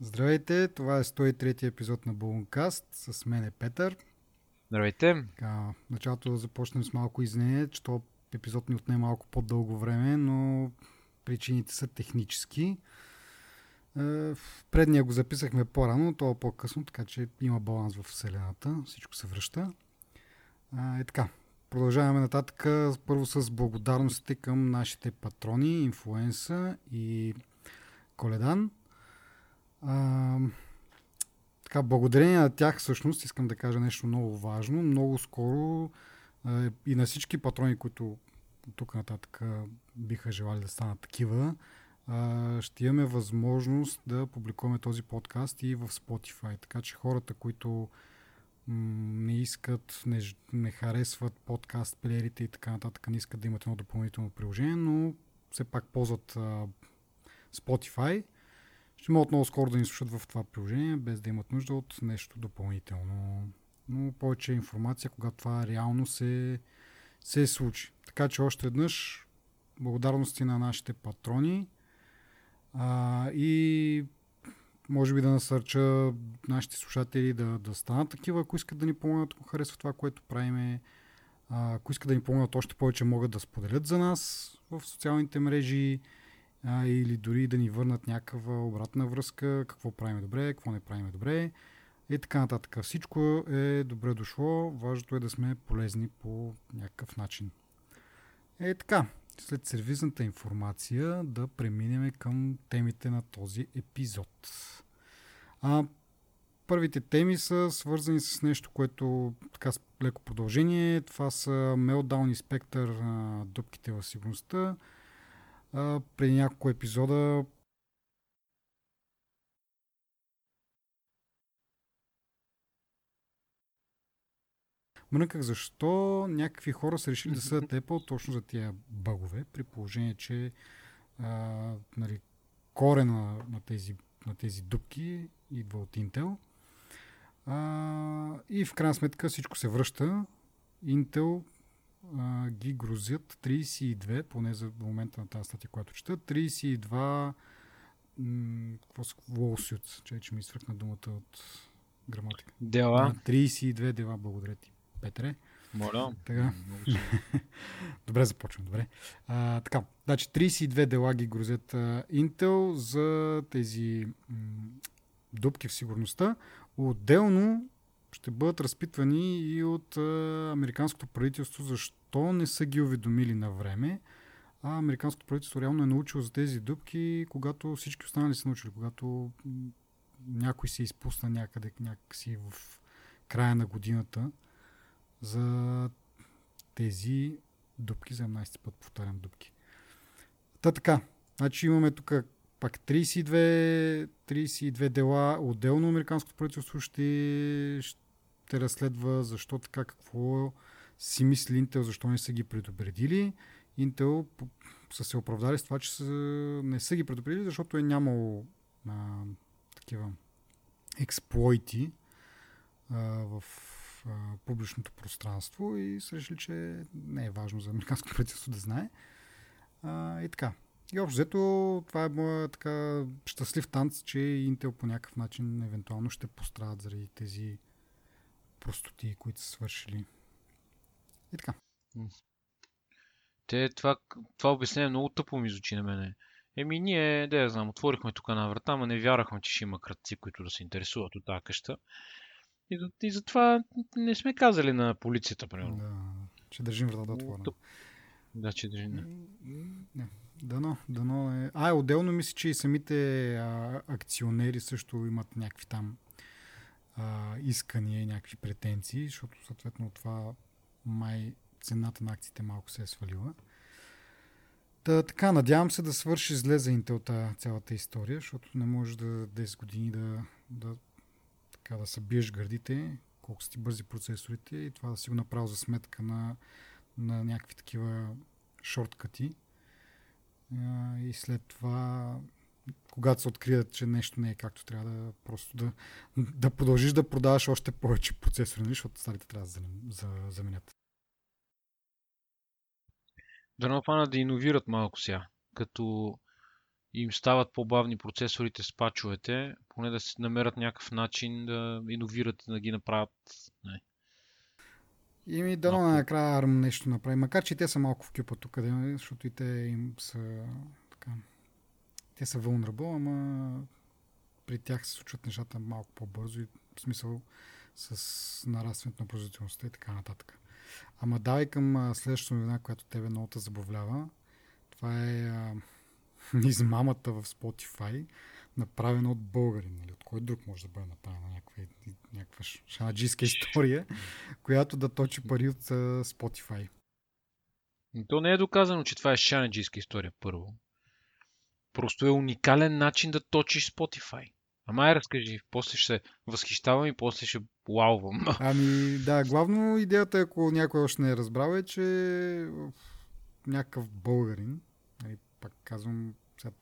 Здравейте, това е 103 епизод на Болонкаст. С мен е Петър. Здравейте. Така, началото да започнем с малко извинение, че то епизод ни отне малко по-дълго време, но причините са технически. Е, предния го записахме по-рано, то е по-късно, така че има баланс в Вселената, всичко се връща. Е така, продължаваме нататък първо с благодарностите към нашите патрони, Инфуенса и Коледан. А, така, благодарение на тях всъщност искам да кажа нещо много важно. Много скоро а, и на всички патрони, които тук нататък биха желали да станат такива, а, ще имаме възможност да публикуваме този подкаст и в Spotify. Така че хората, които не искат, не, не харесват подкаст плеерите и така нататък, не искат да имат едно допълнително приложение, но все пак ползват а, Spotify, ще могат много скоро да ни слушат в това приложение, без да имат нужда от нещо допълнително. Но повече информация, когато това реално се, се случи. Така че още веднъж благодарности на нашите патрони а, и може би да насърча нашите слушатели да, да станат такива, ако искат да ни помогнат, ако харесват това, което правиме. Ако искат да ни помогнат още повече, могат да споделят за нас в социалните мрежи а, или дори да ни върнат някаква обратна връзка, какво правим добре, какво не правим добре и така нататък. Всичко е добре дошло, важното е да сме полезни по някакъв начин. Е така, след сервизната информация да преминем към темите на този епизод. А, първите теми са свързани с нещо, което така с леко продължение. Това са Meltdown и Spectre дупките в сигурността а, преди няколко епизода Мрънках защо някакви хора са решили да съдят Apple точно за тия бъгове, при положение, че а, нали, корена на тези, на тези дупки идва от Intel. А, и в крайна сметка всичко се връща. Intel а, ги грузят 32, поне за момента на тази статия, която чета, 32 какво са че, че ми свъркна думата от граматика. Дела. 32 дела, благодаря ти, Петре. Моля. Така. добре започвам, добре. А, така, значи 32 дела ги грузят а, Intel за тези м- дупки в сигурността. Отделно ще бъдат разпитвани и от а, американското правителство защо не са ги уведомили на време. А американското правителство реално е научило за тези дупки, когато всички останали са научили, когато някой се изпусна някъде някакси в края на годината за тези дупки, за 17 път повтарям дупки. Та така, значи имаме тук пак 32, 32 дела. Отделно американското правителство ще, ще разследва защо така, какво си мисли Intel, защо не са ги предупредили. Intel са се оправдали с това, че са, не са ги предупредили, защото е нямало а, такива експлойти а, в а, публичното пространство и са решили, че не е важно за американското правителство да знае. А, и така. И общо взето, това е моя така щастлив танц, че Intel по някакъв начин евентуално ще пострадат заради тези простоти, които са свършили. И така. Те, това, това обяснение много тъпо ми звучи на мене. Еми ние, да я знам, отворихме тук на врата, ама не вярвахме, че ще има кръци, които да се интересуват от тази къща. И, и затова не сме казали на полицията, примерно. Да, че държим врата да отворена. Да, че държим. Да. Не. Дано, дано е. А, отделно мисля, че и самите а, акционери също имат някакви там а, искания и някакви претенции, защото съответно това май цената на акциите малко се е свалила. Та, така, надявам се да свърши зле за Intel цялата история, защото не може да 10 години да, да, така, да събиеш гърдите, колко са ти бързи процесорите и това да си го направил за сметка на, на някакви такива шорткати и след това, когато се открият, че нещо не е както трябва да просто да, да продължиш да продаваш още повече процесори, нали, защото старите трябва да за, заменят. Да напана да иновират малко сега, като им стават по-бавни процесорите с пачовете, поне да се намерят някакъв начин да иновират и да ги направят. Не. И ми дано накрая ARM нещо направи. Макар, че те са малко в кюпа тук, защото и те им са. Те са vulnerable, ама при тях се случват нещата малко по-бързо и в смисъл с нарастването на производителността и така нататък. Ама давай към следващата новина, която тебе много те забавлява. Това е а, измамата в Spotify, направена от българин. Нали? От кой друг може да бъде направена някаква, някаква шанаджийска история, която да точи пари от а, Spotify. То не е доказано, че това е шанеджийска история, първо. Просто е уникален начин да точиш Spotify. Ама ай разкажи, после ще възхищавам и после ще лаувам. Ами да, главно идеята, ако някой още не е разбрал, е, че някакъв българин, нали, пак казвам, сега,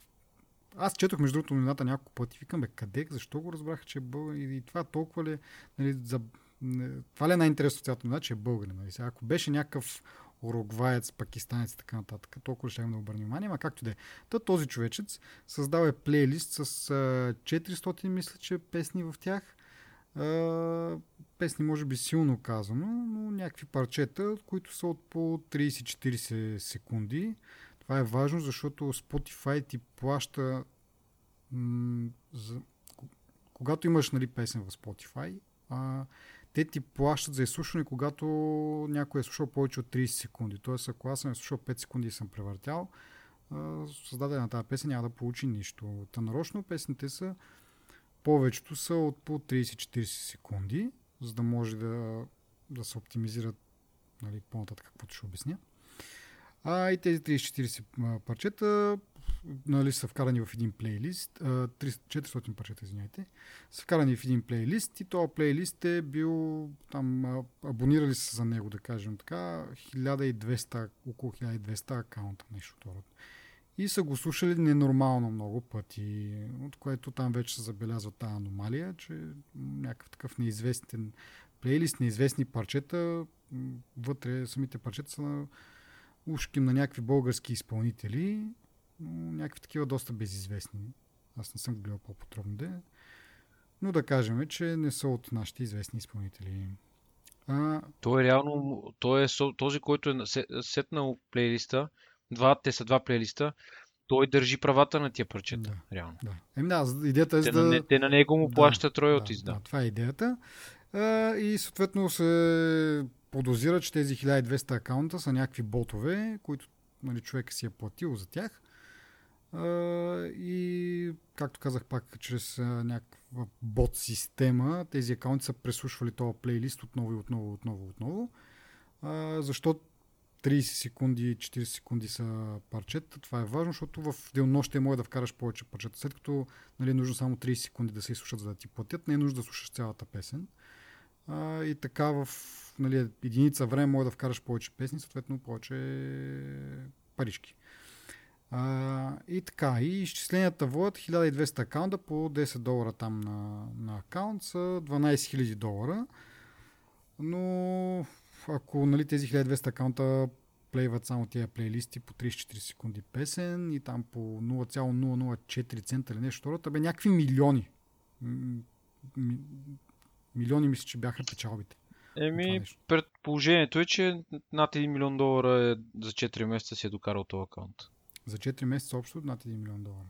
аз четох между другото новината няколко пъти, викам, бе, къде, защо го разбрах, че е българин и това толкова ли, нали, за, това ли е най-интересно в цялата новина, че е българин, нали? Сега, ако беше някакъв уругваец, пакистанец и така нататък, толкова ще да обърне внимание, ама както да е. Та този човечец създал е плейлист с а, 400, мисля, че песни в тях, песни може би силно казано, но някакви парчета, които са от по 30-40 секунди. Това е важно, защото Spotify ти плаща м- за... когато имаш нали, песен в Spotify, а, те ти плащат за изслушване, когато някой е слушал повече от 30 секунди. Тоест, ако аз съм е слушал 5 секунди и съм превъртял, създадена на тази песен няма да получи нищо. Та нарочно песните са повечето са от по 30-40 секунди, за да може да, да се оптимизират нали, по-нататък, каквото ще обясня. А и тези 30-40 а, парчета нали, са вкарани в един плейлист, а, 300 400 парчета, извиняйте, са вкарани в един плейлист и този плейлист е бил там, абонирали са за него, да кажем така, 1200, около 1200 акаунта, нещо от това. И са го слушали ненормално много пъти, от което там вече се забелязва тази аномалия, че някакъв такъв неизвестен плейлист, неизвестни парчета, вътре самите парчета са на ушки на някакви български изпълнители, някакви такива доста безизвестни. Аз не съм гледал по-подробно, де. но да кажем, че не са от нашите известни изпълнители. А, Той е реално, той е този, който е на- се- сетнал плейлиста, два, те са два плейлиста, той държи правата на тия парчета, Да. реално. да. Еми да, идеята е Те, на, да... не- те на него му Да, плащат роялтиз, да, да. да, това е идеята. А, и съответно се подозира, че тези 1200 акаунта са някакви ботове, които нали, човек си е платил за тях. И, както казах пак, чрез някаква бот система, тези акаунти са преслушвали този плейлист отново и отново, отново, отново. Защо 30 секунди, 40 секунди са парчета. Това е важно, защото в денонощие може да вкараш повече парчета. След като нали, е нужно само 30 секунди да се изслушат, за да ти платят, не е нужно да слушаш цялата песен. А, и така в нали, единица време може да вкараш повече песни, съответно повече парички. А, и така, и изчисленията водят 1200 акаунта по 10 долара там на, на акаунт са 12 000 долара. Но ако нали, тези 1200 акаунта плейват само тия плейлисти по 34 секунди песен и там по 0,004 цента или нещо второто, бе някакви милиони. Ми- милиони мисля, че бяха печалбите. Това Еми, предположението е, че над 1 милион долара е, за 4 месеца си е докарал този акаунт. За 4 месеца общо над 1 милион долара.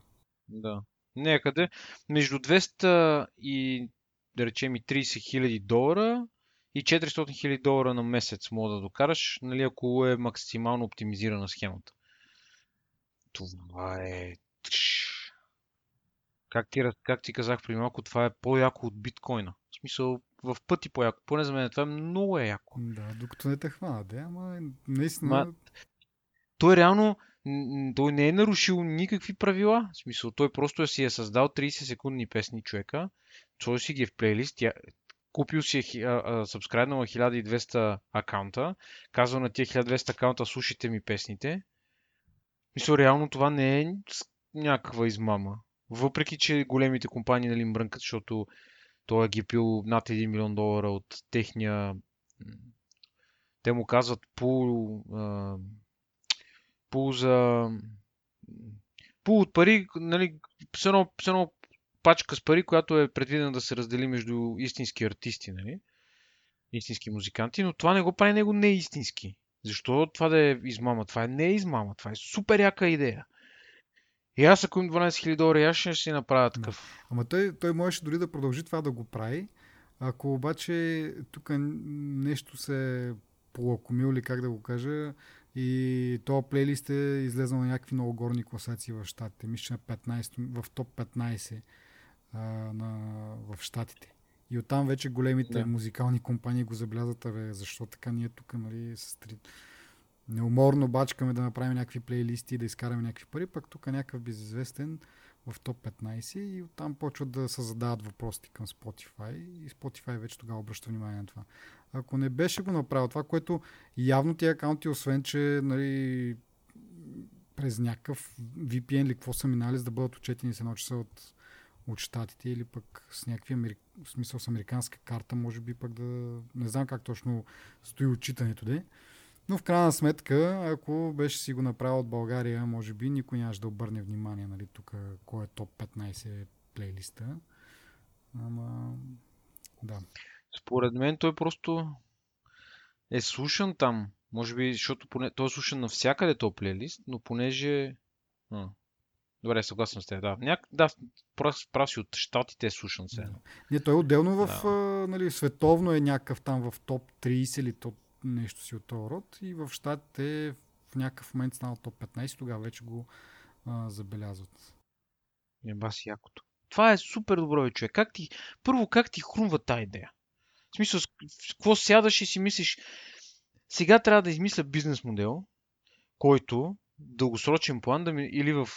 Да. Някъде между 200 и да речем и 30 хиляди долара и 400 хиляди долара на месец мога да докараш, нали, ако е максимално оптимизирана схемата. Това е... Как ти, как ти казах преди малко, това е по-яко от биткоина. В смисъл, в пъти по-яко. Поне за мен това е много е яко. Да, докато не те хванат, да, ама наистина... Ма- Той реално, той не е нарушил никакви правила. В смисъл, той просто си е създал 30 секундни песни човека, той си ги е в плейлист, тя, купил си е, сабскрайбнал е 1200 акаунта, казва на тия 1200 акаунта, слушайте ми песните. Мисля, реално това не е някаква измама. Въпреки, че големите компании нали, мрънкат, защото той е ги пил над 1 милион долара от техния... Те му казват пул... пул за... пул от пари, нали, с едно, с едно пачка с пари, която е предвидена да се раздели между истински артисти, нали? истински музиканти, но това не го прави него не истински. Защо това да е измама? Това е не е измама, това е супер яка идея. И аз ако им 12 000 долари, аз ще си направя такъв. Ама той, той можеше дори да продължи това да го прави. Ако обаче тук нещо се полакомил или как да го кажа, и този плейлист е излезнал на някакви много горни класации в щатите. Мисля, на 15, в топ 15 а, на, в щатите. И оттам вече големите да. музикални компании го забелязват, бе, защо така ние тук, нали, с три... неуморно бачкаме да направим някакви плейлисти и да изкараме някакви пари, пък тук някакъв безизвестен в топ 15 и оттам почват да се задават въпросите към Spotify и Spotify вече тогава обръща внимание на това. Ако не беше го направил това, което явно тия акаунти, освен че нали, през някакъв VPN или какво са минали, за да бъдат отчетени с едно часа от, от щатите или пък с някакви америк... в смисъл с американска карта, може би пък да... Не знам как точно стои отчитането, де. Но в крайна сметка, ако беше си го направил от България, може би никой нямаше да обърне внимание, нали, тук кой е топ 15 плейлиста. Ама, да. Според мен той просто е слушан там. Може би, защото поне... той е слушан навсякъде този плейлист, но понеже... А, Добре, съгласен с теб, да. Няк... Да, прав, прав си от щатите е слушан сега. Не, той е отделно в, да. нали, световно е някакъв там в топ 30 или топ нещо си от този род и в щатите в някакъв момент станал топ 15, тогава вече го а, забелязват. Еба си якото. Това е супер добро, човек. Как ти, първо, как ти хрумва тази идея? В смисъл, какво сядаш и си мислиш, сега трябва да измисля бизнес модел, който дългосрочен план да ми, или в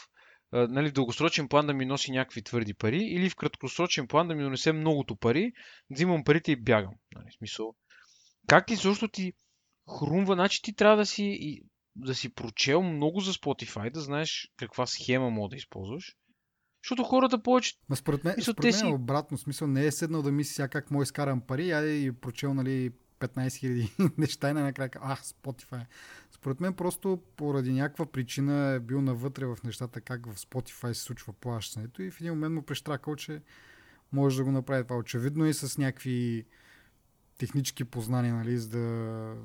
нали, дългосрочен план да ми носи някакви твърди пари, или в краткосрочен план да ми донесе многото пари, взимам парите и бягам. Нали, смисъл. Как също ти хрумва, значи ти трябва да си, да си прочел много за Spotify, да знаеш каква схема мога да използваш. Защото хората повече... Ма според мен, мисъл, според мен си... е обратно. Смисъл не е седнал да мисли сега как му изкарам пари, а и прочел нали, 15 000 неща и накрая а, Spotify. Според мен просто поради някаква причина е бил навътре в нещата как в Spotify се случва плащането и в един момент му прещракал, че може да го направи това. Очевидно и с някакви технически познания, нали, за да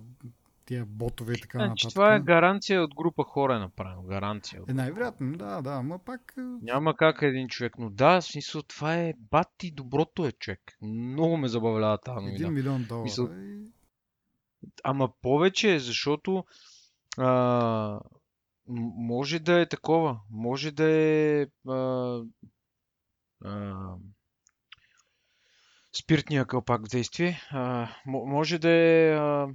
тия ботове и така значи, нататък. Това е гаранция от група хора е направено. Гаранция. Е, най-вероятно, да, да, ама пак... Е, Няма как един човек, но да, в смисъл това е бати доброто е човек. Много ме забавлява тази новина. Един милион долара. Мисъл... Ама повече, защото а, може да е такова. Може да е а, а, спиртния кълпак в действие. А, може да е а,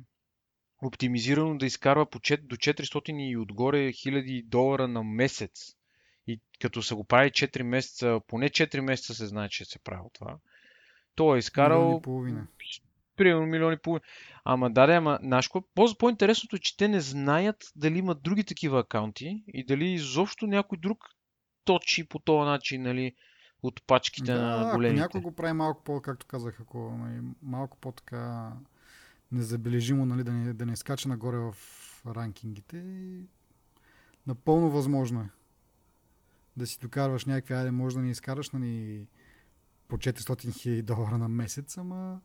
оптимизирано да изкарва по 4, до 400 и отгоре хиляди долара на месец. И като се го прави 4 месеца, поне 4 месеца се знае, че се прави това. Той е изкарал примерно милиони и половина. Ама да, да, ама нашко, по-интересното е, че те не знаят дали имат други такива акаунти и дали изобщо някой друг точи по този начин, нали, от пачките да, на големите. Ако някой го прави малко по, както казах, ако малко по-така незабележимо, нали, да, не, да не скача нагоре в ранкингите, напълно възможно е. Да си докарваш някакви, айде може да ни изкараш нали, по 400 хиляди долара на месец, ама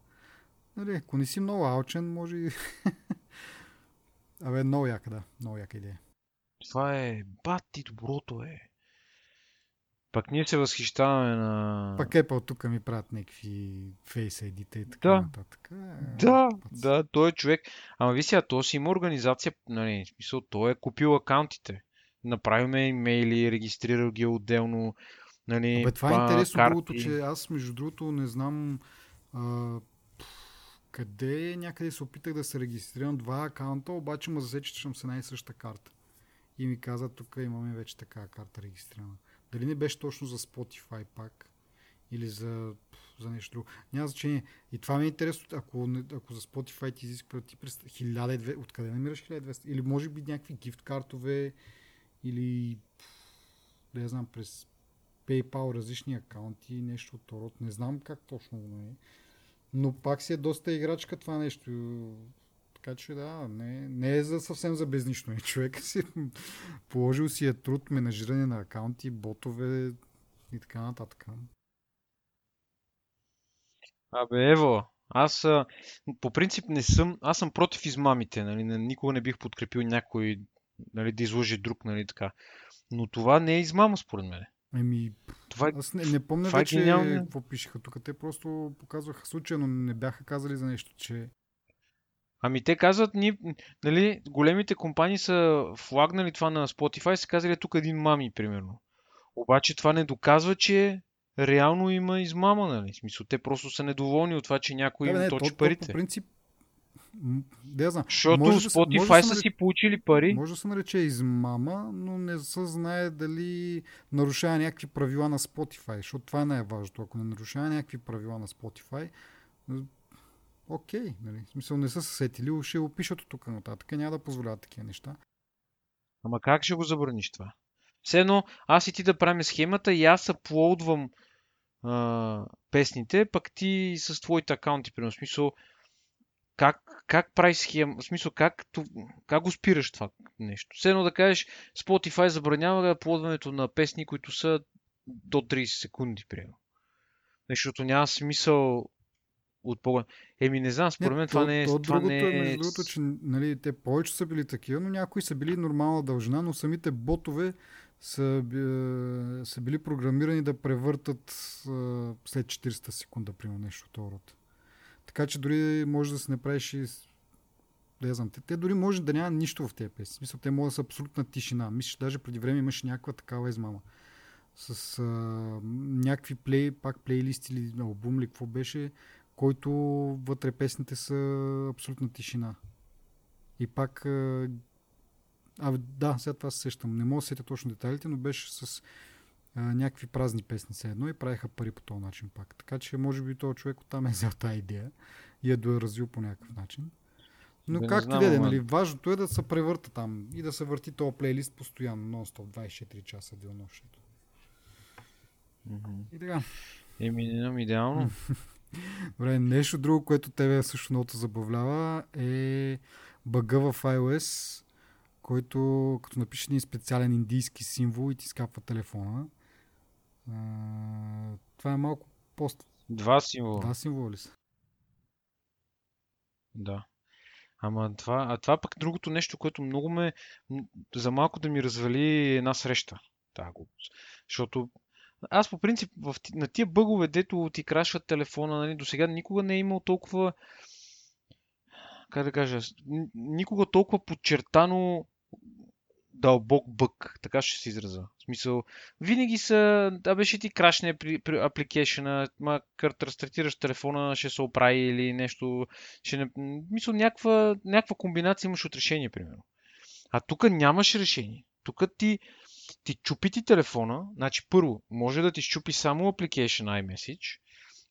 нали, ако не си много алчен, може и... Абе, много яка, да. Много яка идея. Това е бати доброто е. Пък ние се възхищаваме на... Пък Apple тук ми правят някакви Face ID и така да. нататък. Е, да, път. да, той е човек. Ама ви сега, то си има организация, нали, в смисъл, той е купил акаунтите. Направиме имейли, регистрирал ги отделно. Нали, Абе, това е интересно карти. другото, че аз между другото не знам а, къде някъде се опитах да се регистрирам два акаунта, обаче му засече, че съм с една и съща карта. И ми каза, тук имаме вече така карта регистрирана. Дали не беше точно за Spotify пак? Или за, за нещо друго. Няма значение. И това ми е интересно, ако, ако за Spotify ти изисква ти през 1200, откъде намираш 1200? Или може би някакви гифт картове, или да я знам, през PayPal различни акаунти, нещо от род. Не знам как точно го е. Но пак си е доста играчка това нещо. Така че да, не, не е за съвсем за безнично. И човек си положил си е труд, менажиране на акаунти, ботове и така нататък. Абе, Ево, аз по принцип не съм, аз съм против измамите, нали, никога не бих подкрепил някой нали, да излъжи друг, нали, така. Но това не е измама, според мен. Еми, това, е аз не, не помня това е вече гениално. какво пишеха тук. Те просто показваха случая, но не бяха казали за нещо, че... Ами те казват, ни, нали, големите компании са флагнали това на Spotify, са казали тук един мами, примерно. Обаче това не доказва, че реално има измама, нали? В смисъл, те просто са недоволни от това, че някой им точи то, парите. То, по принцип, да, знам. Защото може Spotify да се, са си получили пари. Може да се нарече измама, но не се знае дали нарушава някакви правила на Spotify, защото това е най-важното. Ако не нарушава някакви правила на Spotify, окей, нали? В смисъл не са се сетили, ще го пишат от тук нататък, няма да позволяват такива неща. Ама как ще го забраниш това? Все едно, аз и ти да правим схемата и аз аплоудвам а, песните, пък ти с твоите акаунти, примерно, в смисъл, как, как прави схема, в смисъл, как, как го спираш това нещо? Все едно да кажеш, Spotify забранява аплодването на песни, които са до 30 секунди, примерно. Защото няма смисъл от по Еми, не знам, според мен това не е. То, това другото не е, между другото, че нали, те повече са били такива, но някои са били нормална дължина, но самите ботове са, са били програмирани да превъртат след 40 секунда, примерно нещо от род. Така че дори може да се направиш и да я знам, те, те дори може да няма нищо в тези песни. Смисъл, те могат да са абсолютна тишина. Мисля, даже преди време имаше някаква такава измама. С а, някакви плей, пак плейлисти или албум или какво беше, който вътре песните са абсолютна тишина. И пак а, да, сега това се сещам. Не мога да сетя точно детайлите, но беше с а, някакви празни песни все едно и правиха пари по този начин пак. Така че може би този човек оттам е взел тази идея и е доразвил по някакъв начин. Но да както и да е, нали, важното е да се превърта там и да се върти този плейлист постоянно, нон-стоп, 24 часа денонощието. Mm-hmm. И така. Еми, идеално. Добре, нещо друго, което тебе също много забавлява е бъга в iOS който като напише един специален индийски символ и ти скапва телефона. А, това е малко пост. Два символа. Два символа ли са? Да. Ама това, а това пък другото нещо, което много ме за малко да ми развали една среща. Тази глупост. Защото аз по принцип в, на тия бъгове, дето ти крашват телефона, нали, до сега никога не е имал толкова как да кажа, никога толкова подчертано дълбок бък, така ще се израза. В смисъл, винаги са, да беше ти крашне при, при апликейшена, ма като телефона, ще се оправи или нещо, ще не... Мисъл, някаква, някаква комбинация имаш от решение, примерно. А тук нямаш решение. Тук ти, ти чупи ти телефона, значи първо, може да ти щупи само Application iMessage,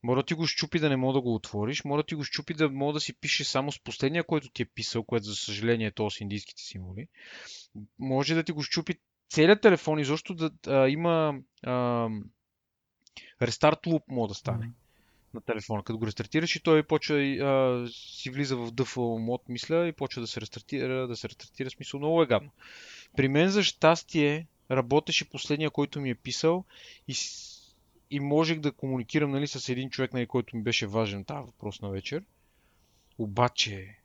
може да ти го щупи да не мога да го отвориш, може да ти го щупи да мога да си пише само с последния, който ти е писал, което за съжаление е то с индийските символи. Може да ти го щупи целият телефон и защо да а, има а, рестарт луп може да стане на телефона. Като го рестартираш и той почва а, си влиза в дъфъл мод, мисля, и почва да се рестартира, да се рестартира, смисъл много е гадно. При мен за щастие работеше последния, който ми е писал и и можех да комуникирам нали, с един човек, нали, който ми беше важен тази въпрос на вечер. Обаче,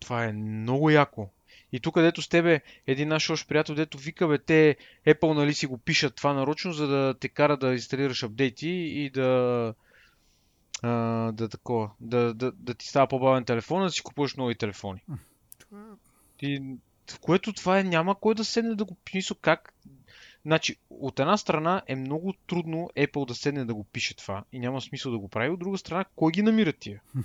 това е много яко. И тук, дето с тебе, един наш още приятел, дето вика, бе, те Apple нали си го пишат това нарочно, за да те кара да инсталираш апдейти и да а, да такова, да, да, да ти става по-бавен телефон, да си купуваш нови телефони. И, в което това е, няма кой да седне да го пише, как Значи, от една страна е много трудно Apple да седне да го пише това и няма смисъл да го прави, от друга страна, кой ги намира тия?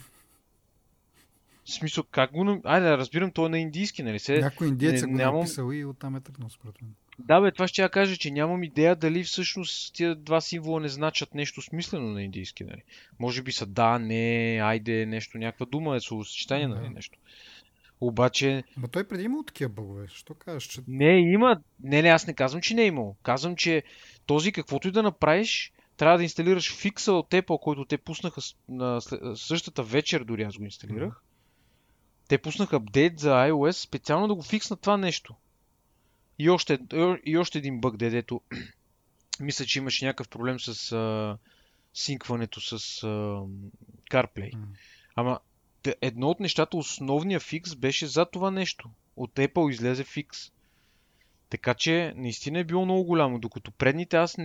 В смисъл, как го намира? Айде, да разбирам, той е на индийски, нали? Се, Някой индиец не, го нямам... написал и оттам е тръгнал, според мен. Да, бе, това ще я кажа, че нямам идея дали всъщност тия два символа не значат нещо смислено на индийски, нали? Може би са да, не, айде, нещо, някаква дума е словосъчетание, нали, нещо. Обаче... Но той преди имал такива бъгове. Що кажеш, че... Не, има. Не, не, аз не казвам, че не е имал. Казвам, че този каквото и да направиш, трябва да инсталираш фикса от Apple, който те пуснаха на същата вечер, дори аз го инсталирах. Те пуснаха апдейт за iOS специално да го фикснат това нещо. И още, и още един бък, дедето мисля, че имаше някакъв проблем с а, синкването с а, CarPlay. Mm. Ама едно от нещата, основния фикс беше за това нещо. От Apple излезе фикс. Така че наистина е било много голямо, докато предните аз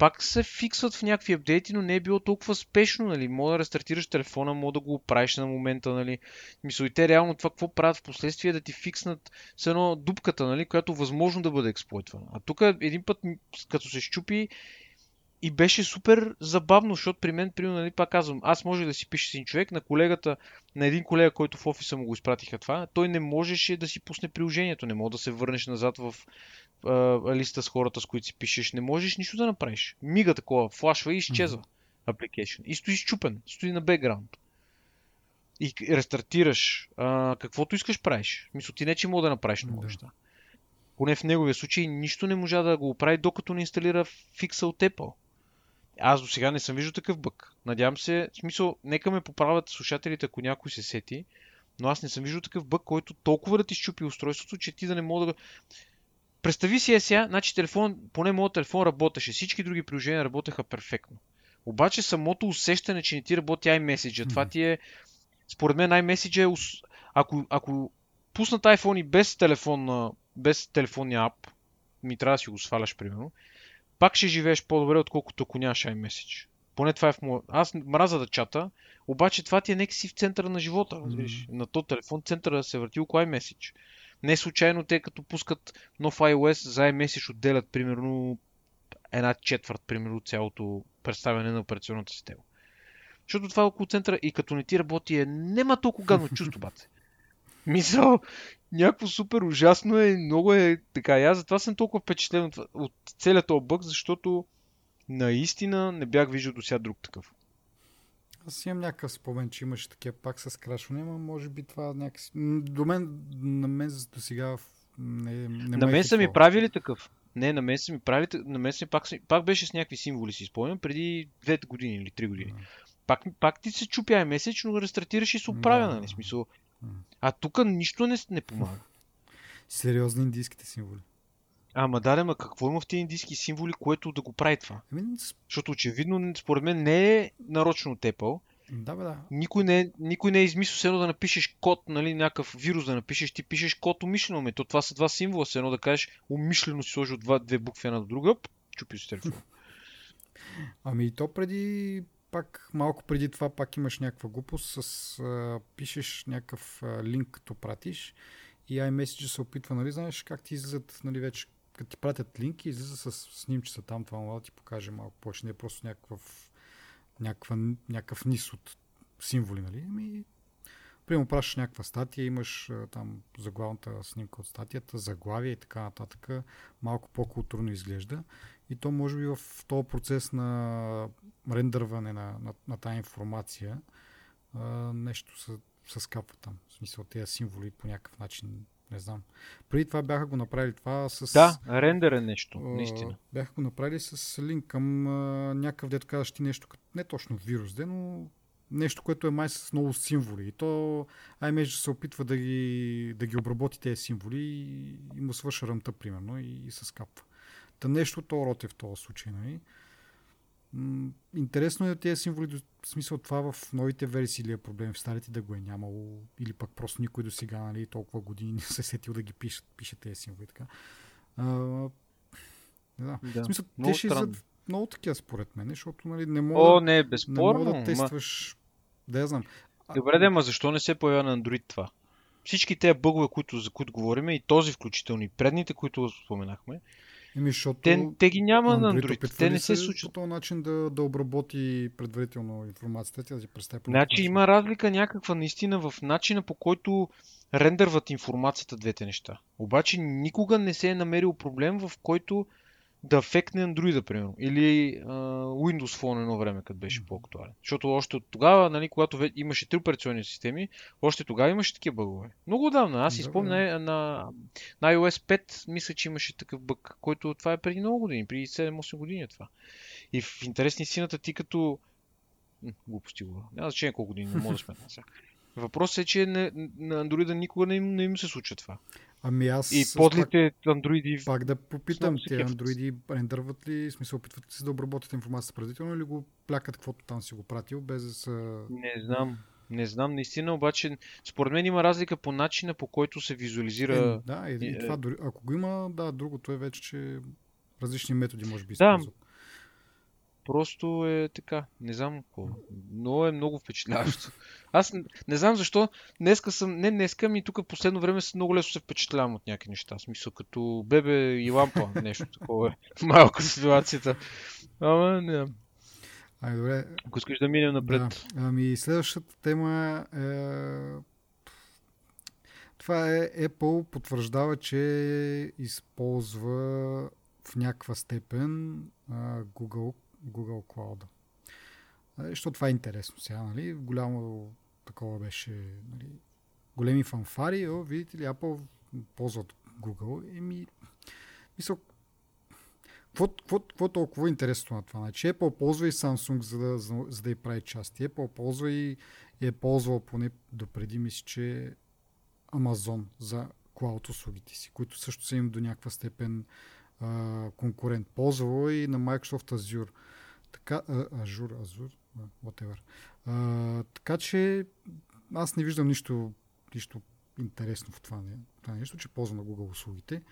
пак се фиксват в някакви апдейти, но не е било толкова спешно, нали? Мога да рестартираш телефона, мога да го правиш на момента, нали? Мисля, и те реално това какво правят в последствие да ти фикснат с едно дупката, нали? Която възможно да бъде експлойтвана. А тук един път, като се щупи, и беше супер забавно, защото при мен, примерно, нали, пак казвам, аз може да си пише един човек, на колегата, на един колега, който в офиса му го изпратиха това, той не можеше да си пусне приложението, не мога да се върнеш назад в а, листа с хората, с които си пишеш, не можеш нищо да направиш. Мига такова, флашва и изчезва application. И стои щупен, стои на бекграунд. И рестартираш, а, каквото искаш правиш. Мисля, ти не че мога да направиш много неща. Поне в неговия случай нищо не можа да го оправи, докато не инсталира фикса от Apple. Аз до сега не съм виждал такъв бък. Надявам се, в смисъл, нека ме поправят слушателите, ако някой се сети, но аз не съм виждал такъв бък, който толкова да ти щупи устройството, че ти да не мога да Представи си е сега, значи телефон, поне моят телефон работеше, всички други приложения работеха перфектно. Обаче самото усещане, че не ти работи iMessage, това ти е, според мен iMessage е, ако, ако пуснат iPhone и без, телефон, без телефонния ап, ми трябва да си го сваляш, примерно, пак ще живееш по-добре, отколкото ако нямаш iMessage. Поне това е в моя... Аз мраза да чата, обаче това ти е си в центъра на живота. Mm-hmm. На този телефон центъра се върти около iMessage. Не случайно те като пускат нов iOS за iMessage отделят примерно една четвърт, примерно цялото представяне на операционната система. Защото това е около центъра и като не ти работи е нема толкова гадно чувство, бате. Мисъл, някакво супер ужасно е, много е така. И аз затова съм толкова впечатлен от, от целият този бък, защото наистина не бях виждал до сега друг такъв. Аз имам някакъв спомен, че имаше такива пак с крашване, но може би това някакси... До мен, на мен до сега не, не На мен са ми правили такъв. Не, на мен са ми правили, на мен са ми пак, пак беше с някакви символи, си спомням, преди 2 години или 3 години. Да. Пак, пак ти се чупя месец, но рестартираш и се оправя, да. нали? Смисъл, а тук нищо не, не помага. Сериозни индийските символи. Ама да, ма какво има в тези индийски символи, което да го прави това? Ами... Защото очевидно, според мен, не е нарочно Apple. Да, бе, да. Никой не, е, никой не е измислил с едно да напишеш код, нали, някакъв вирус да напишеш, ти пишеш код умишлено. Ме. То това са два символа, с едно да кажеш умишлено си сложил два, две букви една до друга, чупи си телефон. Ами и то преди пак малко преди това пак имаш някаква глупост, с, а, пишеш някакъв а, линк, като пратиш и iMessage се опитва, нали, знаеш как ти излизат, нали, вече като ти пратят линки, излиза с снимчета там, това мога да ти покаже малко повече, не е просто някакъв, някаква, някакъв низ от символи, нали, ами Примерно пращаш някаква статия, имаш там заглавната снимка от статията, заглавие и така нататък. Малко по-културно изглежда. И то може би в този процес на рендърване на, на, на тази информация а, нещо се, се скапва там. В смисъл тези символи по някакъв начин не знам. Преди това бяха го направили това с... Да, рендър е нещо, наистина. Бяха го направили с линк към а, някакъв, дето казваш ти нещо, не точно вирус, де, но нещо, което е май с много символи. И то iMessage се опитва да ги, да ги обработи тези символи и, и му свърша ръмта, примерно, и, и се скапва. Та нещо то роте в този случай, нали? интересно е тези символи, в смисъл това в новите версии ли е проблем, в старите да го е нямало, или пък просто никой до сега, нали, толкова години не се е сетил да ги пише, пише тези символи. Така. А, да. да. В смисъл, много те ще излизат много такива според мен, защото нали, не мога, О, не, безспорно, не мога да тестваш. Ма... Да, я знам. Добре, да, ма защо не се появява на Android това? Всички тези бъгове, които, за които говорим, и този включително, и предните, които споменахме, Еми, защото те, те ги няма на Android. Те не се случват. По този начин да, да обработи предварително информацията, да си представи. Значи има разлика някаква наистина в начина по който рендърват информацията двете неща. Обаче никога не се е намерил проблем, в който да афектне Android, примерно. Или uh, Windows Phone едно време, като беше по-актуален. Защото още от тогава, нали, когато имаше три операционни системи, още тогава имаше такива бъгове. Много отдавна. Аз си спомня на, на, на iOS 5, мисля, че имаше такъв бъг, който това е преди много години, преди 7-8 години е това. И в интересни сината ти като... Глупости го. Няма значение колко години, не мога да сметна сега. Въпросът е, че на, на Android никога не им, не им се случва това. Ами аз... И подлите андроиди... Пак да попитам, те андроиди рендърват ли, смисъл опитват ли се да обработят информацията предварително или го плякат каквото там си го пратил, без да са... Не знам. Не знам, наистина, обаче, според мен има разлика по начина, по който се визуализира. Е, да, и, и е, това дори, ако го има, да, другото е вече, че различни методи може би Да. Просто е така. Не знам какво. Но е много впечатляващо. Аз не, не знам защо. Днеска съм. Не днеска, ми тук последно време с много лесно се впечатлявам от някакви неща. В смисъл като бебе и лампа. Нещо такова е. Малко ситуацията. Ама не. Ай, добре. Ако искаш да минем напред. Да. Ами следващата тема е... Това е Apple потвърждава, че използва в някаква степен Google, Google Cloud. А, Защото това е интересно сега, нали? Голямо такова беше, нали? Големи фанфари, о, видите ли, Apple ползват Google. Еми, мисъл, какво, е толкова интересно на това? Значи Apple ползва и Samsung, за да, за, за да й прави части. Apple ползва и е ползвал поне допреди, мисля, че Amazon за клауд услугите си, които също са им до някаква степен конкурент. Ползвала и на Microsoft Azure. Така, Azure, Azure, whatever. А, така че аз не виждам нищо, нищо интересно в това, не- това нещо, че ползва на Google услугите.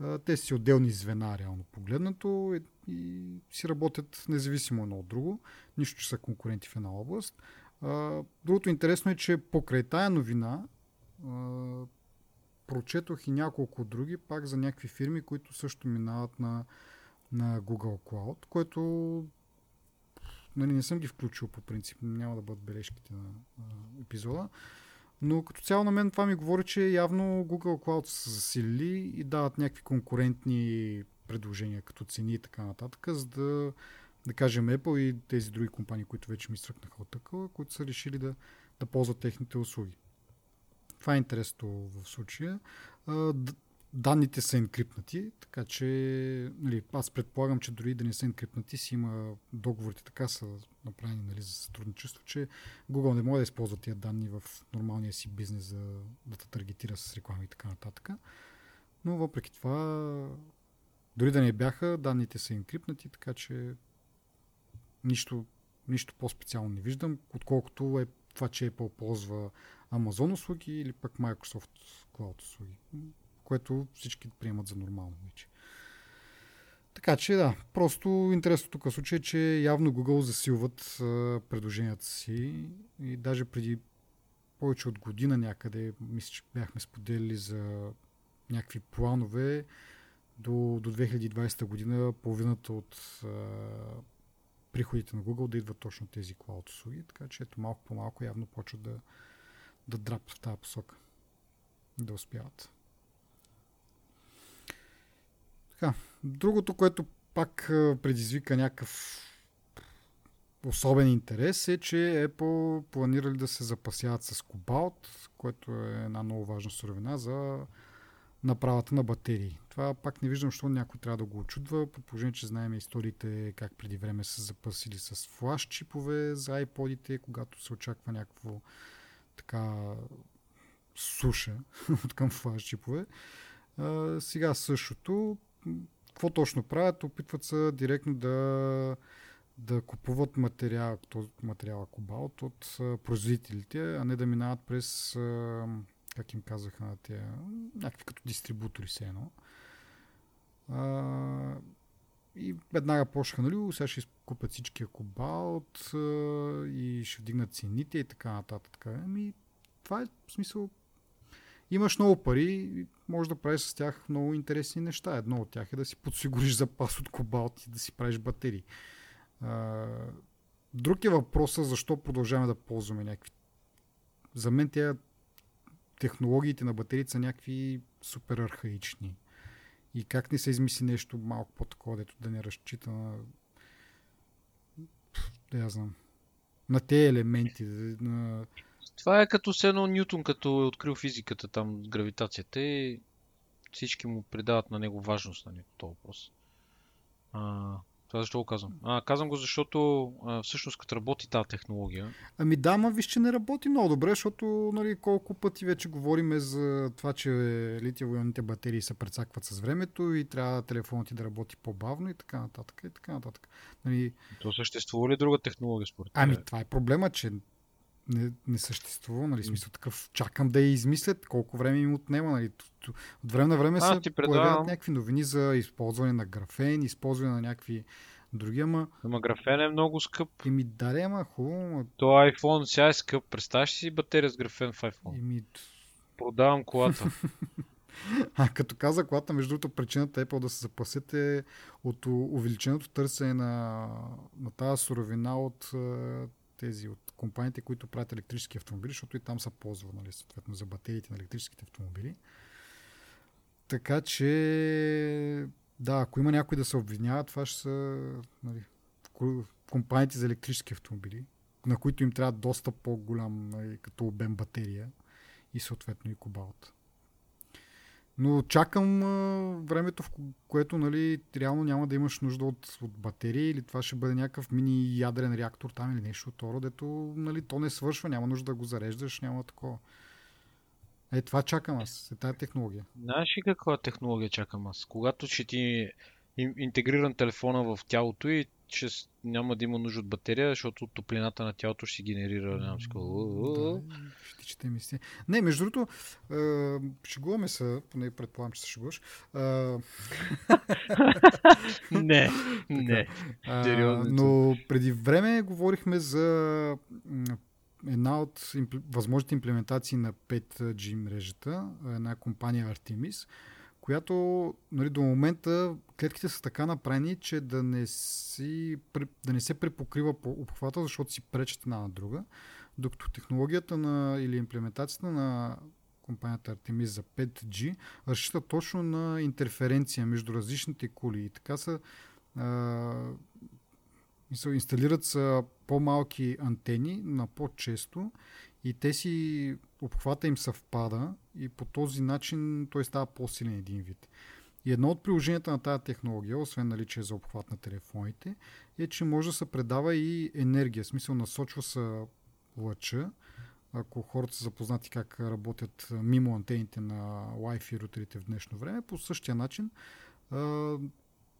А, те си отделни звена, реално погледнато, и, и си работят независимо едно от друго. Нищо, че са конкуренти в една област. А, другото интересно е, че покрай тая новина прочетох и няколко други, пак за някакви фирми, които също минават на, на Google Cloud, което нали, не съм ги включил по принцип, няма да бъдат бележките на, на епизода. Но като цяло на мен това ми говори, че явно Google Cloud са засилили и дават някакви конкурентни предложения като цени и така нататък, за да, да кажем Apple и тези други компании, които вече ми стръкнаха от такова, които са решили да, да ползват техните услуги. Това е интересно в случая. Данните са енкрипнати, така че нали, аз предполагам, че дори да не са енкрипнати, си има договорите така са направени нали, за сътрудничество, че Google не може да използва тия данни в нормалния си бизнес за да те таргетира с реклами и така нататък. Но въпреки това, дори да не бяха, данните са енкрипнати, така че нищо, нищо по-специално не виждам, отколкото е това, че Apple ползва Amazon услуги или пък Microsoft Cloud услуги, което всички приемат за нормално вече. Така че да, просто интересно тук случай е, че явно Google засилват а, предложенията си и даже преди повече от година някъде, мисля, че бяхме споделили за някакви планове до, до 2020 година половината от а, приходите на Google да идват точно тези клауд услуги, така че ето малко по малко явно почват да, да драпат в тази посока. Да успяват. Така, другото, което пак предизвика някакъв особен интерес е, че Apple планирали да се запасяват с кобалт, което е една много важна суровина за направата на батерии. Това пак не виждам, защо някой трябва да го очудва, по положение, че знаем историите как преди време са запасили с флаш чипове за iPod-ите, когато се очаква някакво така суша от към флаш чипове. Сега същото. Какво точно правят? Опитват се директно да, да купуват материал, материала кобалт от производителите, а не да минават през как им казаха на тия, някакви като дистрибутори все едно. И веднага почнаха, нали, сега ще купят всичкия кобалт и ще вдигнат цените и така нататък. Ами, това е в смисъл. Имаш много пари и можеш да правиш с тях много интересни неща. Едно от тях е да си подсигуриш запас от кобалт и да си правиш батерии. Друг е въпросът защо продължаваме да ползваме някакви. За мен тя технологиите на батериите са някакви супер архаични. И как не се измисли нещо малко по-такова, дето да не разчита на да я знам, на тези елементи, на... Това е като с едно Нютон, като е открил физиката, там гравитацията и всички му придават на него важност на него този въпрос. А, Това защо го казвам? А, казвам го, защото а, всъщност като работи тази технология. Ами да, ма виж, че не работи много добре, защото нали, колко пъти вече говориме за това, че литиево-ионните батерии се прецакват с времето и трябва телефонът ти да работи по-бавно и така нататък. И така нататък. Нали... То съществува ли друга технология според Ами това е проблема, че не, не съществува, нали, смисъл такъв, чакам да я измислят, колко време им отнема, нали, от време на време а, се появяват някакви новини за използване на графен, използване на някакви други, ама... Ама графен е много скъп. Еми, да, ама хубаво. То iPhone сега е скъп. Представяш си батерия с графен в iPhone? Еми... Продавам колата. А като каза колата, между другото, причината Apple да се запасят е от увеличеното търсене на, на тази суровина от тези, от компаниите, които правят електрически автомобили, защото и там са ползва, нали, съответно, за батериите на електрическите автомобили. Така че, да, ако има някой да се обвинява, това ще са нали, компаниите за електрически автомобили, на които им трябва доста по-голям нали, като обем батерия и съответно и кобалт. Но чакам а, времето, в което нали, реално няма да имаш нужда от, от батерии или това ще бъде някакъв мини ядрен реактор там или нещо второ, дето нали, то не свършва, няма нужда да го зареждаш, няма такова. Е, това чакам аз, е тази технология. Знаеш ли каква технология чакам аз? Когато ще ти интегриран телефона в тялото и че няма да има нужда от батерия, защото топлината на тялото ще генерира нямам си да, ще чете мисли. Не, между другото, е, шегуваме се, поне предполагам, че се шегуваш. Е, не, не. А, но преди време говорихме за една от възможните имплементации на 5G мрежата, една компания Artemis, която нали, до момента клетките са така направени, че да не, си, да не се препокрива по обхвата, защото си пречат една на друга, докато технологията на, или имплементацията на компанията Artemis за 5G разчита точно на интерференция между различните кули. И така са а, инсталират са по-малки антени на по-често и те си обхвата им съвпада и по този начин той става по-силен един вид. И едно от приложенията на тази технология, освен наличие за обхват на телефоните, е, че може да се предава и енергия. В смисъл насочва се лъча. Ако хората са запознати как работят мимо антените на Wi-Fi рутерите в днешно време, по същия начин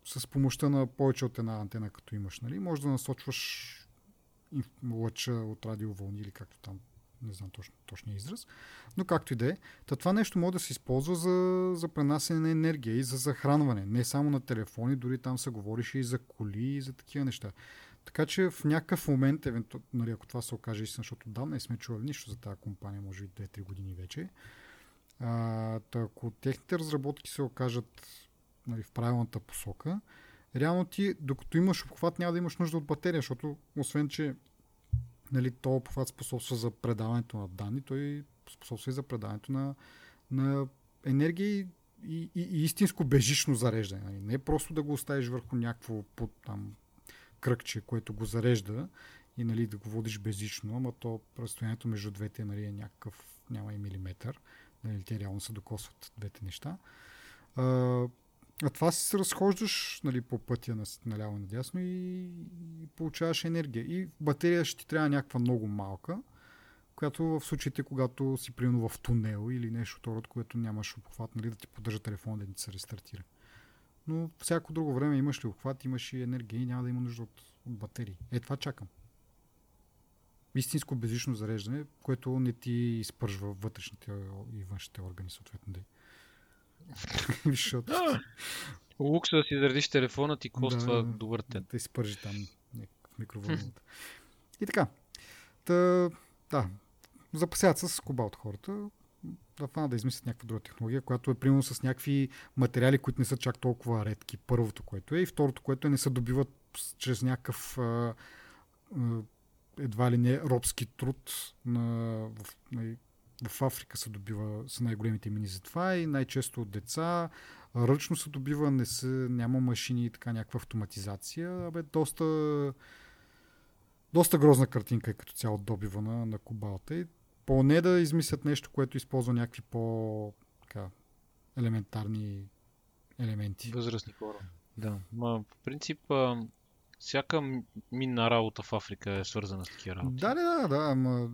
с помощта на повече от една антена, като имаш, нали, може да насочваш лъча от радиовълни или както там не знам точно, точния израз, но както и да е. това нещо може да се използва за, за пренасене на енергия и за захранване. Не само на телефони, дори там се говорише и за коли и за такива неща. Така че в някакъв момент, евенту... нали, ако това се окаже истина, защото да, не сме чували нищо за тази компания, може би 2-3 години вече, а, ако техните разработки се окажат нали, в правилната посока, реално ти, докато имаш обхват, няма да имаш нужда от батерия, защото освен, че нали, то обхват способства за предаването на данни, той способства и за предаването на, на енергия и, и, и истинско бежично зареждане. Нали. Не просто да го оставиш върху някакво под, там, кръгче, което го зарежда и нали, да го водиш безжично, ама то разстоянието между двете нали, е някакъв, няма и милиметър. Нали, те реално се докосват двете неща. А това се разхождаш нали, по пътя на, наляво надясно и, и получаваш енергия. И батерия ще ти трябва някаква много малка, която в случаите, когато си примерно в тунел или нещо второ, от което нямаш обхват, нали, да ти поддържа телефона да не се рестартира. Но всяко друго време имаш ли обхват, имаш и енергия и няма да има нужда от, от батерии. Е, това чакам. Истинско безлично зареждане, което не ти изпържва вътрешните и външните органи, съответно. Да. Защото... Лукса да си заредиш телефона ти коства да, добър тен. Да изпържи там в микровълновата. И така. Та, да. Запасяват с кобалт хората. Да фана да измислят някаква друга технология, която е примерно с някакви материали, които не са чак толкова редки. Първото, което е. И второто, което е не се добиват чрез някакъв а, а, едва ли не робски труд на, в, на в Африка се добива, са най-големите мини за това и най-често от деца. Ръчно се добива, не са, няма машини и така някаква автоматизация. Абе, доста, доста грозна картинка е като цяло добива на, на кобалта. И поне да измислят нещо, което използва някакви по така, елементарни елементи. Възрастни хора. Да. Ма, в принцип, Всяка минна работа в Африка е свързана с такива работи. Да, да, да, да, ама...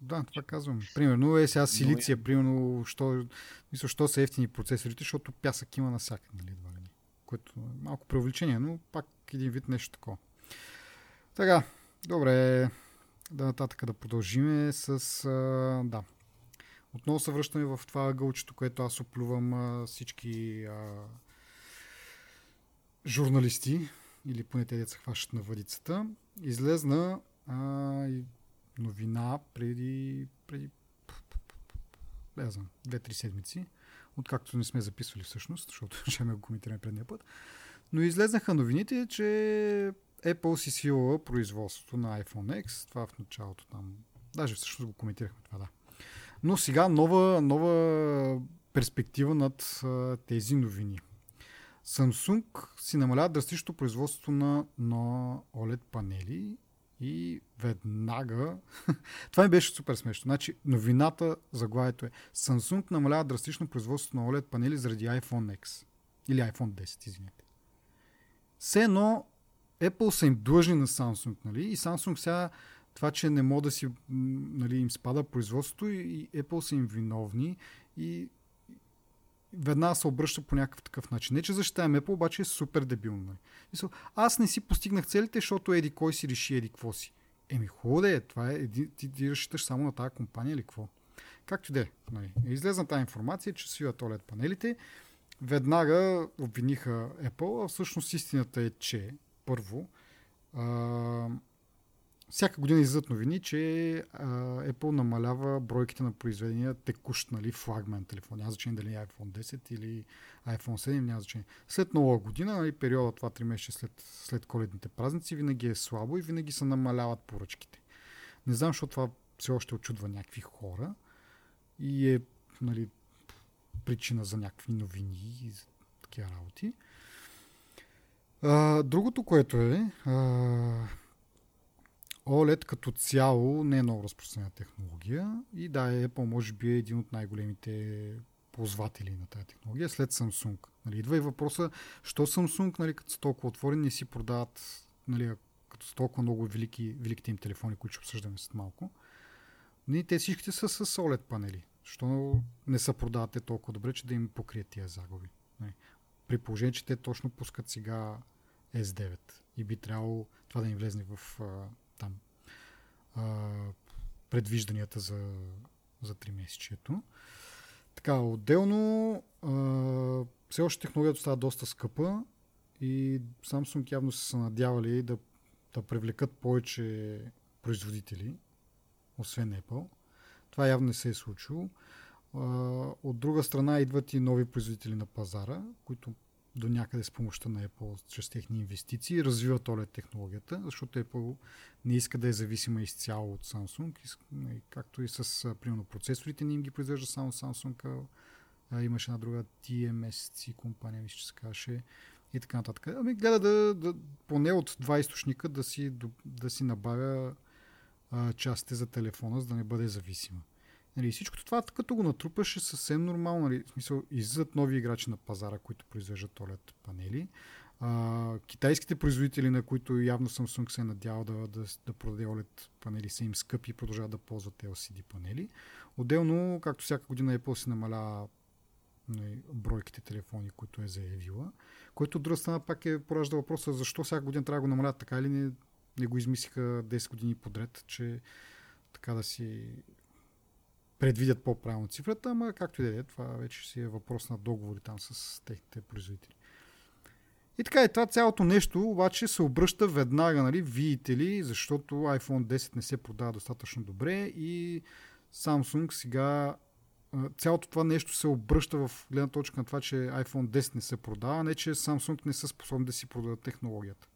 Да, това казвам. Примерно, е сега силиция, примерно, що, мисля, що са ефтини процесорите, защото пясък има навсякъде, нали, едва ли. Което е малко преувеличение, но пак един вид нещо такова. Така, добре, да нататък да продължиме с... А, да. Отново се връщаме в това гълчето, което аз оплювам а, всички а, журналисти, или поне те деца хващат на въдицата. Излезна а, новина преди, преди не знам, две-три седмици, откакто не сме записвали всъщност, защото ще ме го коментираме предния път. Но излезнаха новините, че Apple си свила производството на iPhone X. Това в началото там. Даже всъщност го коментирахме това, да. Но сега нова, нова перспектива над а, тези новини. Samsung си намалява драстично производството на, на OLED панели и веднага... Това ми беше супер смешно. Значи, новината, заглавието е Samsung намалява драстично производството на OLED панели заради iPhone X. Или iPhone 10, извинете. Все едно Apple са им длъжни на Samsung, нали? И Samsung сега това, че не мога да си, нали, им спада производството и Apple са им виновни и веднага се обръща по някакъв такъв начин. Не, че защитавам Apple, обаче е супер дебилно. Нали? Аз не си постигнах целите, защото еди кой си реши еди какво си. Еми хубаво да е, това е, ти, ти разчиташ само на тази компания или какво? Както де, нали? излезна тази информация, че свиват OLED панелите, веднага обвиниха Apple, а всъщност истината е, че първо, а, всяка година излизат новини, че а, Apple намалява бройките на произведения текущ, нали, флагмен телефон. Няма значение дали е iPhone 10 или iPhone 7, няма значение. След нова година, нали, периода това 3 месеца след, след коледните празници, винаги е слабо и винаги се намаляват поръчките. Не знам, защото това все още очудва някакви хора и е нали, причина за някакви новини и за такива работи. А, другото, което е, а, OLED като цяло не е много разпространена технология и да, Apple може би е един от най-големите ползватели на тази технология след Samsung. Нали, идва и въпроса, що Samsung, нали, като са толкова отворени, не си продават, нали, като са толкова много велики, великите им телефони, които ще обсъждаме след малко. Нали, те всичките са с OLED панели. Що не са продавате толкова добре, че да им покрият тия загуби. Нали. При положение, че те точно пускат сега S9 и би трябвало това да им влезне в там а, предвижданията за, за 3 месечието. Така, отделно а, все още технологията става доста скъпа и Samsung явно са се надявали да, да привлекат повече производители, освен Apple. Това явно не се е случило. От друга страна идват и нови производители на пазара, които до някъде с помощта на Apple, чрез техни инвестиции, развиват OLED технологията, защото Apple не иска да е зависима изцяло от Samsung, както и с, примерно, процесорите не им ги произвежда само Samsung, а, имаше една друга TMSC компания, мисля, че се казваше, и така нататък. Ами гледа да, да, поне от два източника да си, да си набавя частите за телефона, за да не бъде зависима. Нали, всичко това, като го натрупаш, е съвсем нормално. Нали, в смисъл, излизат нови играчи на пазара, които произвеждат OLED панели. А, китайските производители, на които явно Samsung се е надява да, да, да продаде OLED панели, са им скъпи и продължават да ползват LCD панели. Отделно, както всяка година Apple си намалява нали, бройките телефони, които е заявила, което от друга страна пак е поражда въпроса защо всяка година трябва да го намалят така или не, не го измислиха 10 години подред, че така да си предвидят по-правилно цифрата, ама както и да е, това вече си е въпрос на договори там с техните производители. И така и това цялото нещо обаче се обръща веднага, нали, видите ли, защото iPhone 10 не се продава достатъчно добре и Samsung сега цялото това нещо се обръща в гледна точка на това, че iPhone 10 не се продава, не че Samsung не са способни да си продадат технологията.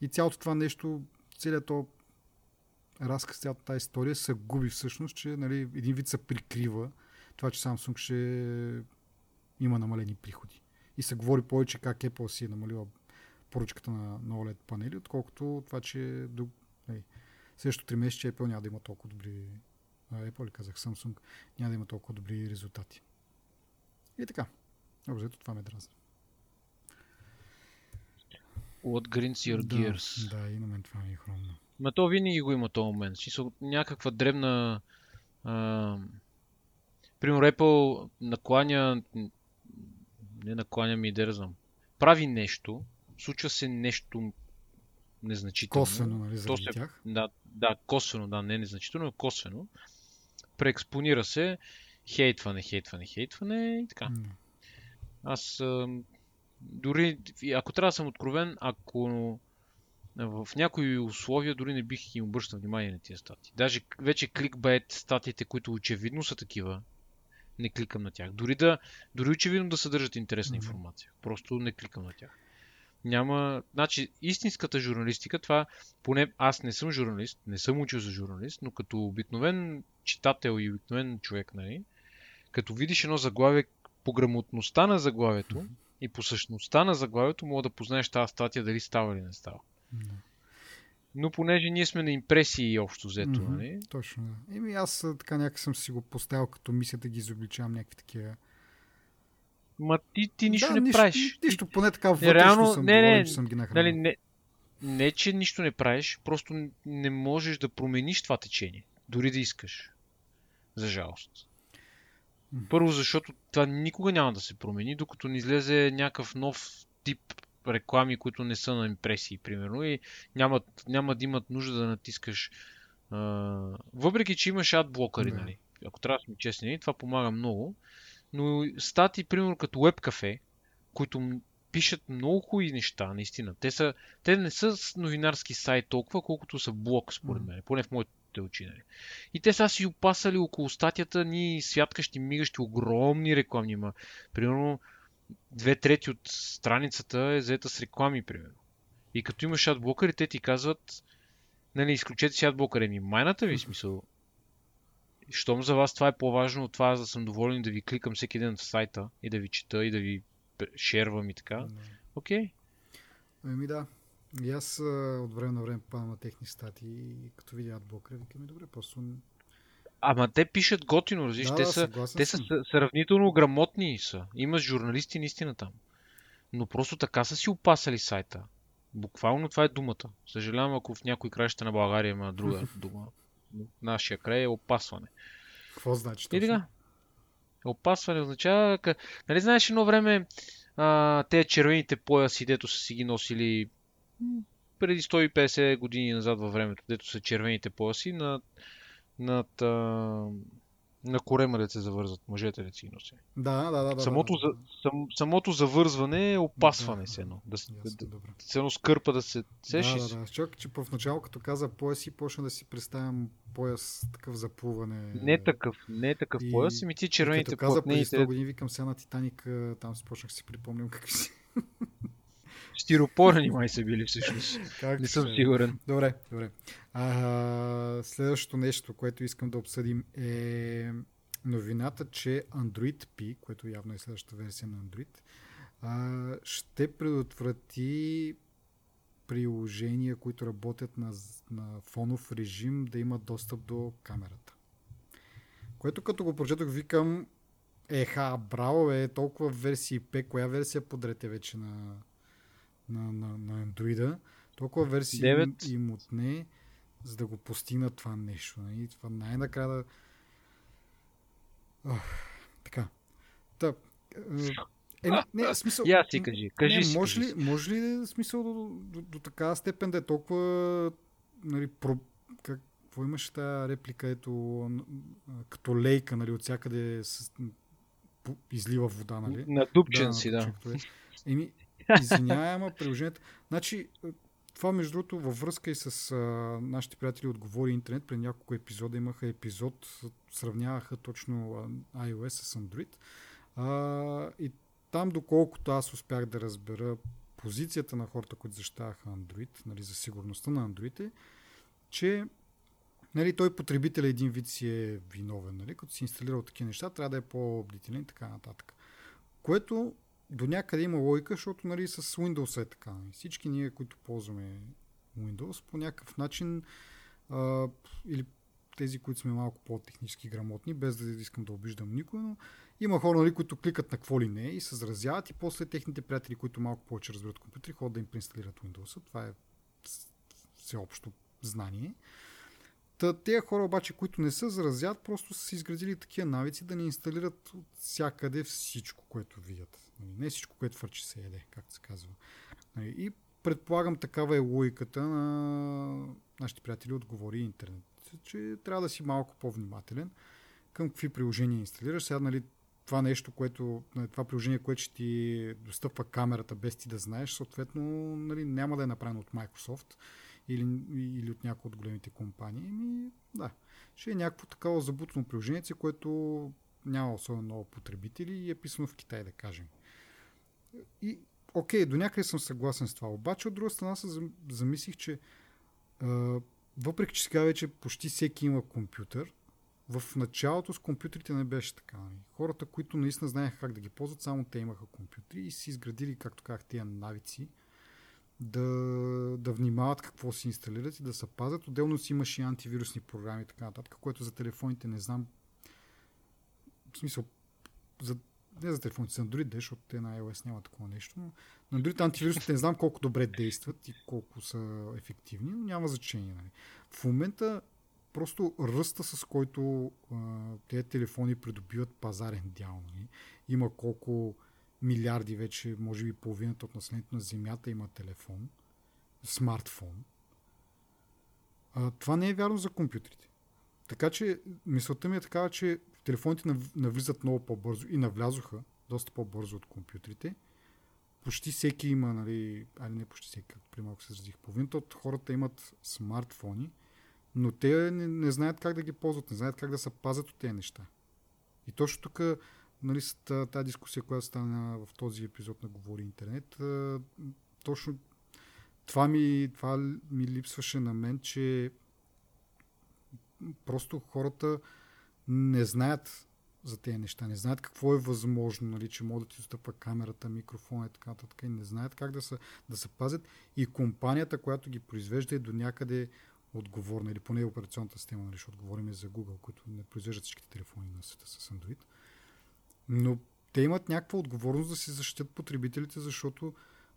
И цялото това нещо, целият то разказ цялата тази история се губи всъщност, че нали, един вид се прикрива това, че Samsung ще има намалени приходи. И се говори повече как Apple си е намалила поръчката на, на OLED панели, отколкото това, че до нали, следващото 3 месеца Apple няма да има толкова добри Apple ли казах, Samsung няма да има толкова добри резултати. И така. Общо това ме дразни. What grinds your да, gears? Да, и на мен това ми е хрумно. Ма то винаги го има този момент. Смисъл, някаква дребна... А, примерно Apple накланя... Не накланя ми, да знам. Прави нещо, случва се нещо незначително. Косвено, нали, заради се, тях. да, да, косвено, да, не незначително, но косвено. Преекспонира се, хейтване, хейтване, хейтване и така. М, Аз дори, ако трябва да съм откровен, ако в някои условия дори не бих им обръщал внимание на тия статии. Даже вече кликбайт статиите, които очевидно са такива, не кликам на тях. Дори да, дори очевидно да съдържат интересна информация. Просто не кликам на тях. Няма, значи, истинската журналистика, това, поне аз не съм журналист, не съм учил за журналист, но като обикновен читател и обикновен човек, нали, като видиш едно заглавие по грамотността на заглавието и по същността на заглавието, мога да познаеш тази статия дали става или не става. Да. Но понеже ние сме на импресии общо взето, Мгм, нали? Точно, да. Еми аз така някак съм си го поставил като мисля да ги изобличавам някакви такива. Ма ти, ти нищо да, не нищо, правиш. Нищо, поне така вътрешно реално- съм не, доволен, не, че съм ги Нали, нахранил. не, не, че нищо не правиш, просто не можеш да промениш това течение. Дори да искаш. За жалост. Първо, защото това никога няма да се промени, докато не излезе някакъв нов тип реклами, които не са на импресии, примерно, и нямат, няма да имат нужда да натискаш. А, въпреки, че имаш адблокъри, Да. нали? Ако трябва да сме честни, нали, това помага много. Но стати, примерно, като WebCafe, които пишат много хубави неща, наистина. Те, са, те не са с новинарски сайт толкова, колкото са блог, според мен. Поне в моите очи. Нали. И те са си опасали около статията ни святкащи, мигащи, огромни рекламни. Ма, примерно, две трети от страницата е заета с реклами, примерно. И като имаш адблокъри, те ти казват, нали, изключете си адблокъра ми. Майната ви, смисъл. Щом за вас това е по-важно от това, аз да съм доволен да ви кликам всеки ден в сайта и да ви чета и да ви шервам и така. Окей. Еми да. И аз от време на време падам на техни статии и като видя адблокъра, викам, «Ми, добре, просто... Ама те пишат готино, разбираш. да, те да, са, те са сравнително грамотни са. Има журналисти наистина там. Но просто така са си опасали сайта. Буквално това е думата. Съжалявам, ако в някой краища на България има друга дума. Нашия край е опасване. Какво значи И точно? така. Опасване означава... къ- Нали знаеш едно време а, те червените пояси, дето са си ги носили преди 150 години назад във времето, дето са червените пояси над, над а, на корема да се завързват мъжете да си носи. Да, да, да. да самото, да, за, сам, самото завързване е опасване Да, едно. Да, да, Ясно, да, едно скърпа да се сеш Да, да, да. Чак, че в начало, като каза пояс и почна да си представям пояс такъв за плуване. Не такъв, не такъв И- пояс, ами ти червените Като каза преди 100 платнените години, викам сега на Титаник, там си почнах да си припомням какви си. стиропорни май са били всъщност. Как Не съм сигурен. Добре, добре. А, следващото нещо, което искам да обсъдим е новината, че Android P, което явно е следващата версия на Android, а, ще предотврати приложения, които работят на, на фонов режим, да имат достъп до камерата. Което като го прочетох, викам, еха, браво, е толкова версии P, коя версия подрете вече на, на, на, на Android-а? Толкова версии им, Девет. им отне, за да го постигнат това нещо. Нали? Това най-накрая да... Ох, така. Та, е, е, не, смисъл... Я си кажи, кажи не, си. може, кажи ли, си. може ли да смисъл до, до, до, такава степен да е толкова нали, про, как, какво имаше тази реплика, ето като лейка, нали, от всякъде с, излива вода, нали? На дупчен си, да. напочнато е. Еми, извинявай, ама приложението. Значи, това между другото във връзка и с а, нашите приятели от Говори Интернет, пред няколко епизода имаха епизод, сравняваха точно iOS с Android. А, и там, доколкото аз успях да разбера позицията на хората, които защитаваха Android, нали, за сигурността на Android е, че нали, той потребител един вид си е виновен. Нали? Като си инсталирал такива неща, трябва да е по-бдителен и така нататък. Което до някъде има логика, защото нали, с Windows е така. Всички ние, които ползваме Windows, по някакъв начин а, или тези, които сме малко по-технически грамотни, без да искам да обиждам никой, но има хора, нали, които кликат на какво ли не и се заразяват и после техните приятели, които малко повече разбират компютри, ходят да им преинсталират Windows. Това е всеобщо знание. Та, тези хора обаче, които не се заразят, просто са изградили такива навици да не инсталират от всякъде всичко, което видят. Нали, не всичко, което фърчи се еде, както се казва. Нали, и предполагам такава е логиката на нашите приятели от Говори Интернет, че трябва да си малко по-внимателен към какви приложения инсталираш. Сега, нали, това нещо, което, нали, това приложение, което ще ти достъпва камерата без ти да знаеш, съответно нали, няма да е направено от Microsoft или, или от някои от големите компании. Ми, да, ще е някакво такова забутно приложение, което няма особено много потребители и е писано в Китай, да кажем. И, окей, до някъде съм съгласен с това. Обаче, от друга страна, се замислих, че а, въпреки, че сега вече почти всеки има компютър, в началото с компютрите не беше така. Нали. Хората, които наистина знаеха как да ги ползват, само те имаха компютри и си изградили, както казах, тия навици да, да внимават какво си инсталират и да се пазят. Отделно си имаше и антивирусни програми и така нататък, което за телефоните не знам. В смисъл, за, не за телефоните, за Android, защото те на iOS няма такова нещо, но на Android антивирусите не знам колко добре действат и колко са ефективни, но няма значение. Нали. В момента просто ръста с който а, тези телефони придобиват пазарен дял. Нали. Има колко милиарди вече, може би половината от населението на Земята има телефон, смартфон. А, това не е вярно за компютрите. Така че мисълта ми е такава, че телефоните навлизат много по-бързо и навлязоха доста по-бързо от компютрите. Почти всеки има, нали, али не почти всеки, както при малко се изразих, половината от хората имат смартфони, но те не, не знаят как да ги ползват, не знаят как да се пазят от тези неща. И точно тук нали, тази дискусия, която стана в този епизод на Говори Интернет, точно това ми, това ми липсваше на мен, че просто хората не знаят за тези неща, не знаят какво е възможно, нали, че могат да ти достъпва камерата, микрофона и така нататък, и не знаят как да се, да се пазят и компанията, която ги произвежда е до някъде отговорна, или поне операционната система, нали, защото говорим за Google, които не произвеждат всичките телефони на света с Android. Но те имат някаква отговорност да се защитят потребителите, защото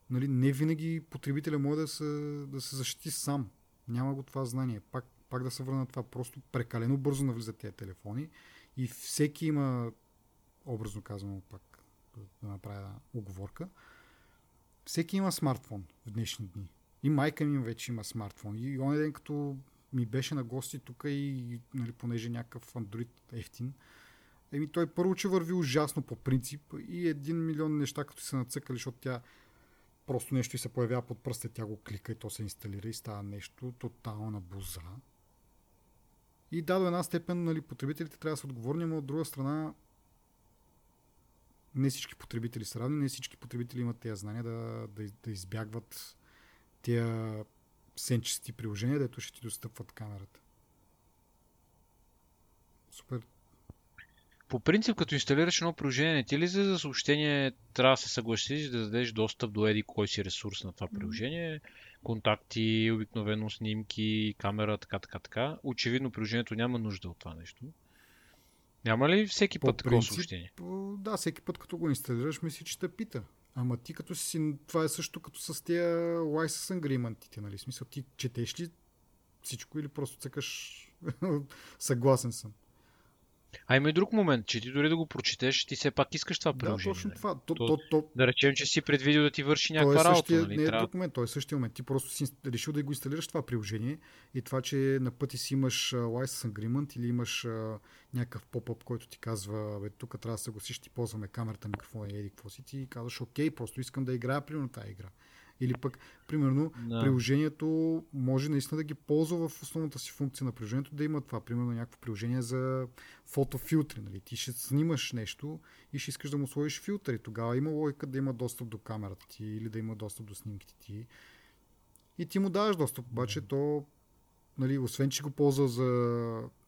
нали, не винаги потребителя може да се, да се защити сам. Няма го това знание. Пак, пак да се върна това. Просто прекалено бързо навлизат тези телефони и всеки има, образно казано пак, да направя оговорка, всеки има смартфон в днешни дни. И майка ми вече има смартфон. И онен ден, като ми беше на гости тук и, нали, понеже някакъв Android ефтин, Еми той първо, че върви ужасно по принцип и един милион неща, като се нацъкали, защото тя просто нещо и се появява под пръста, тя го клика и то се инсталира и става нещо тотална буза. И да, до една степен нали, потребителите трябва да са отговорни, но от друга страна не всички потребители са равни, не всички потребители имат тези знания да, да, да избягват тези сенчести приложения, дето ще ти достъпват камерата. Супер по принцип, като инсталираш едно приложение, не ти ли за съобщение трябва да се съгласиш да дадеш достъп до еди кой си ресурс на това приложение? Контакти, обикновено снимки, камера, така, така, така. Очевидно приложението няма нужда от това нещо. Няма ли всеки път такова съобщение? Да, всеки път като го инсталираш, мисли, че те пита. Ама ти като си, това е също като с тия license agreement нали? Смисъл, ти четеш ли всичко или просто цъкаш съгласен съм? А има и друг момент, че ти дори да го прочетеш, ти все пак искаш това приложение. Да, точно нали? това. То, то, то, да речем, че си предвидил да ти върши някаква е същия, работа. Нали? Не е друг момент, той е същия момент. Ти просто си решил да го инсталираш това приложение и това, че на пъти си имаш license agreement или имаш а, някакъв поп-ъп, който ти казва, бе, тук трябва да се гласиш, ти ползваме камерата, микрофона и еди какво си, ти казваш, окей, просто искам да играя примерно тази игра. Или пък, примерно, да. приложението може наистина да ги ползва в основната си функция на приложението, да има това. Примерно някакво приложение за фотофилтри. Нали? Ти ще снимаш нещо и ще искаш да му сложиш филтри. Тогава има логика да има достъп до камерата ти или да има достъп до снимките ти. И ти му даваш достъп, обаче то нали, освен, че го ползва за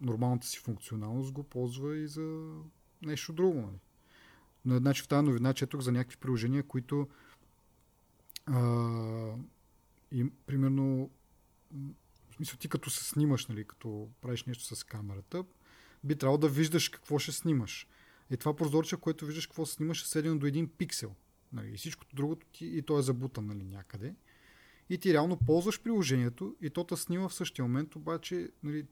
нормалната си функционалност, го ползва и за нещо друго. Нали. Значи в тази новина четох за някакви приложения, които а, и, примерно смисъл ти като се снимаш, нали, като правиш нещо с камерата, би трябвало да виждаш какво ще снимаш. И това прозорче, което виждаш какво снимаш, е сведено до един пиксел. Нали, и всичкото другото ти, и то е забутан нали, някъде. И ти реално ползваш приложението и то те снима в същия момент, обаче нали,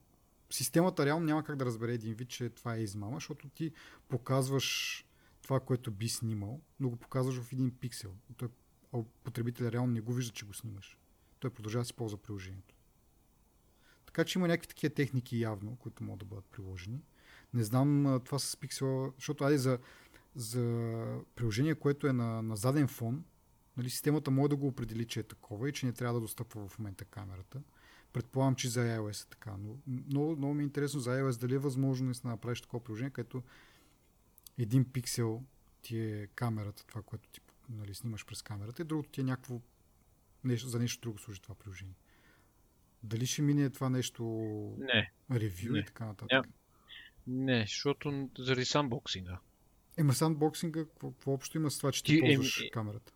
системата реално няма как да разбере един вид, че това е измама, защото ти показваш това, което би снимал, но го показваш в един пиксел. И той, а потребителя реално не го вижда, че го снимаш. Той продължава да си ползва приложението. Така че има някакви такива техники явно, които могат да бъдат приложени. Не знам това с пиксела, защото айде за, за приложение, което е на, на заден фон, нали, системата може да го определи, че е такова и че не трябва да достъпва в момента камерата. Предполагам, че за iOS е така, но много, много ми е интересно за iOS дали е възможно да направиш такова приложение, където един пиксел ти е камерата, това, което ти нали, снимаш през камерата, и другото ти е някакво нещо, за нещо друго служи това приложение. Дали ще мине това нещо не. ревю и така нататък? Не, не защото заради санбоксинга. Ема санбоксинга, какво, общо има с това, че ти, ти ползваш е, камерата?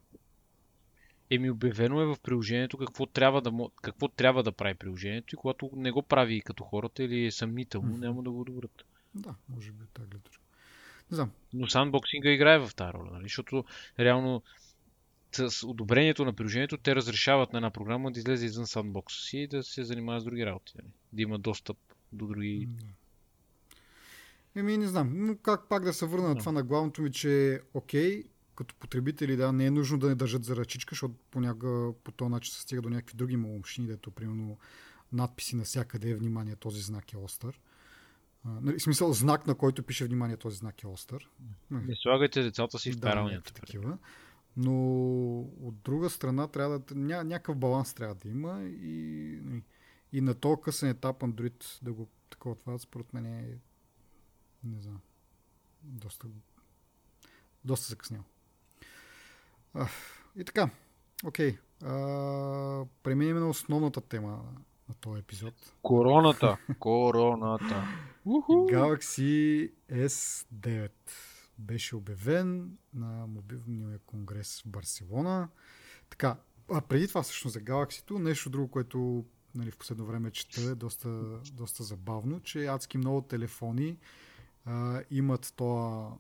Еми обявено е в приложението какво трябва да, какво трябва да прави приложението и когато не го прави като хората или е съмнително, mm-hmm. няма да го одобрят. Да, може би така гледаш. Не знам. Но санбоксинга играе в тази роля, нали? защото реално с одобрението на приложението те разрешават на една програма да излезе извън сандбокса си и да се занимава с други работи. Нали? Да има достъп до други. Еми, не знам. Но как пак да се върна на това на главното ми, че окей, като потребители, да, не е нужно да не държат за ръчичка, защото понякога по този начин се стига до някакви други маломшини, дето примерно надписи навсякъде е внимание, този знак е остър. Нали, смисъл, знак, на който пише внимание, този знак е остър. Не слагайте децата си в да, такива. Но от друга страна трябва да, ня, някакъв баланс трябва да има и, и на този късен етап Android да го такова това, според мен е не знам, доста доста закъснял. А, и така, окей. А, преминем на основната тема на този епизод. Короната. Короната. Galaxy S9 беше обявен на мобилния конгрес в Барселона. Така, а преди това всъщност за Galaxy, нещо друго, което нали, в последно време чета е доста, доста забавно, че адски много телефони а, имат това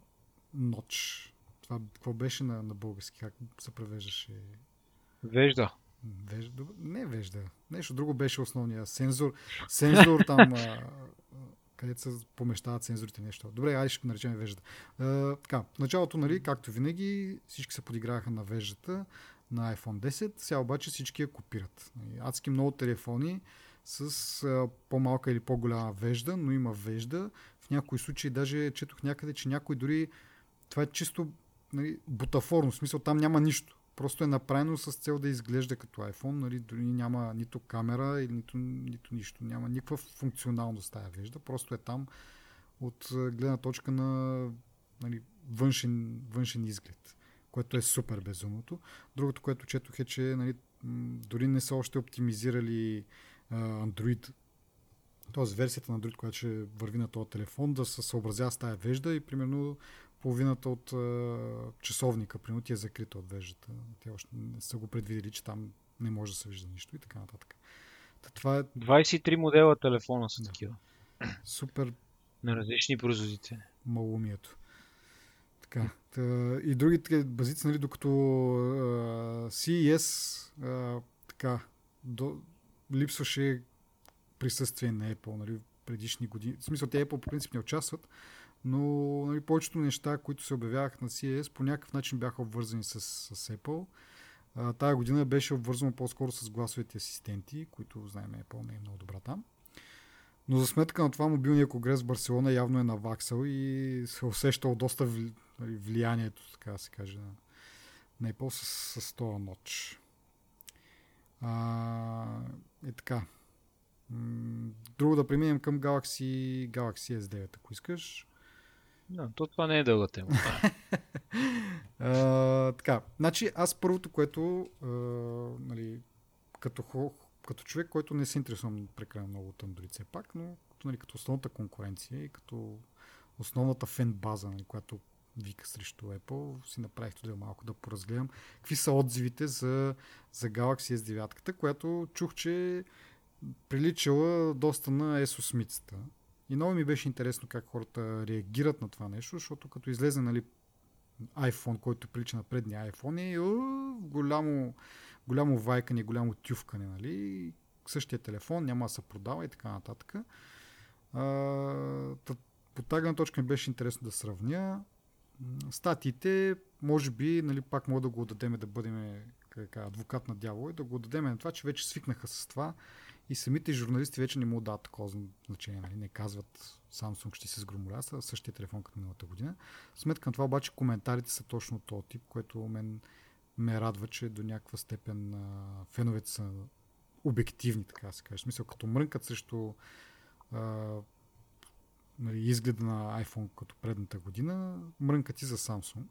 ноч. Това какво беше на, на български? Как се превеждаше? Вежда. Вежда? Не вежда. Нещо друго беше основния. Сензор, сензор там, а, където се помещават сензорите нещо. Добре, айде ще наречем вежда. А, така, началото, нали, както винаги, всички се подиграха на веждата на iPhone 10, сега обаче всички я копират. Нали, адски много телефони с а, по-малка или по-голяма вежда, но има вежда. В някои случаи даже четох някъде, че някой дори това е чисто нали, бутафорно, в смисъл там няма нищо. Просто е направено с цел да изглежда като iPhone, нали, дори няма нито камера нито, нито нищо. Няма никаква функционалност тази вежда, просто е там от гледна точка на нали, външен, външен изглед, което е супер безумното. Другото, което четох е, че нали, дори не са още оптимизирали uh, Android, т.е. версията на Android, която ще върви на този телефон, да се съобразява с тази вежда и примерно половината от а, часовника, примерно, ти е закрита от веждата. Те още не са го предвидели, че там не може да се вижда нищо и така нататък. Та, това е... 23 модела телефона са да. такива. Супер. На различни производители. Малумието. Така. Та, и другите базици, нали, докато а, CES а, така, до, липсваше присъствие на Apple, нали, предишни години. В смисъл, те Apple по принцип не участват, но нали, повечето неща, които се обявяваха на CES, по някакъв начин бяха обвързани с, с Apple. А, тая година беше обвързано по-скоро с гласовите асистенти, които знаем Apple не е много добра там. Но за сметка на това мобилния конгрес в Барселона явно е наваксал и се усещал доста нали, влиянието, така да се каже, на, на Apple с, с това ноч. А, е така. Друго да преминем към Galaxy, Galaxy S9, ако искаш. Да, то това не е дълга тема. а, така, значи аз първото, което а, нали, като, като човек, който не се интересувам прекалено много от Android все пак, но нали, като основната конкуренция и като основната фен база, нали, която вика срещу Apple, си направих това малко да поразгледам какви са отзивите за, за Galaxy S9, която чух, че приличала доста на Asus мицата. И много ми беше интересно как хората реагират на това нещо, защото като излезе нали, iPhone, който прилича на предния iPhone и голямо, голямо вайкане, голямо тювкане, нали? Същия телефон няма да се продава и така нататък. А, по тази точка ми беше интересно да сравня. Статиите, може би, нали, пак мога да го отдадем да бъдем адвокат на дявола и да го отдадем на това, че вече свикнаха с това и самите журналисти вече не му дават такова значение. Нали? Не казват Samsung ще се сгромоляса, същия телефон като миналата година. Сметка на това обаче коментарите са точно този тип, което мен ме радва, че до някаква степен а, феновете са обективни, така се каже. В смисъл, като мрънкат срещу а, нали, изгледа на iPhone като предната година, мрънкат и за Samsung.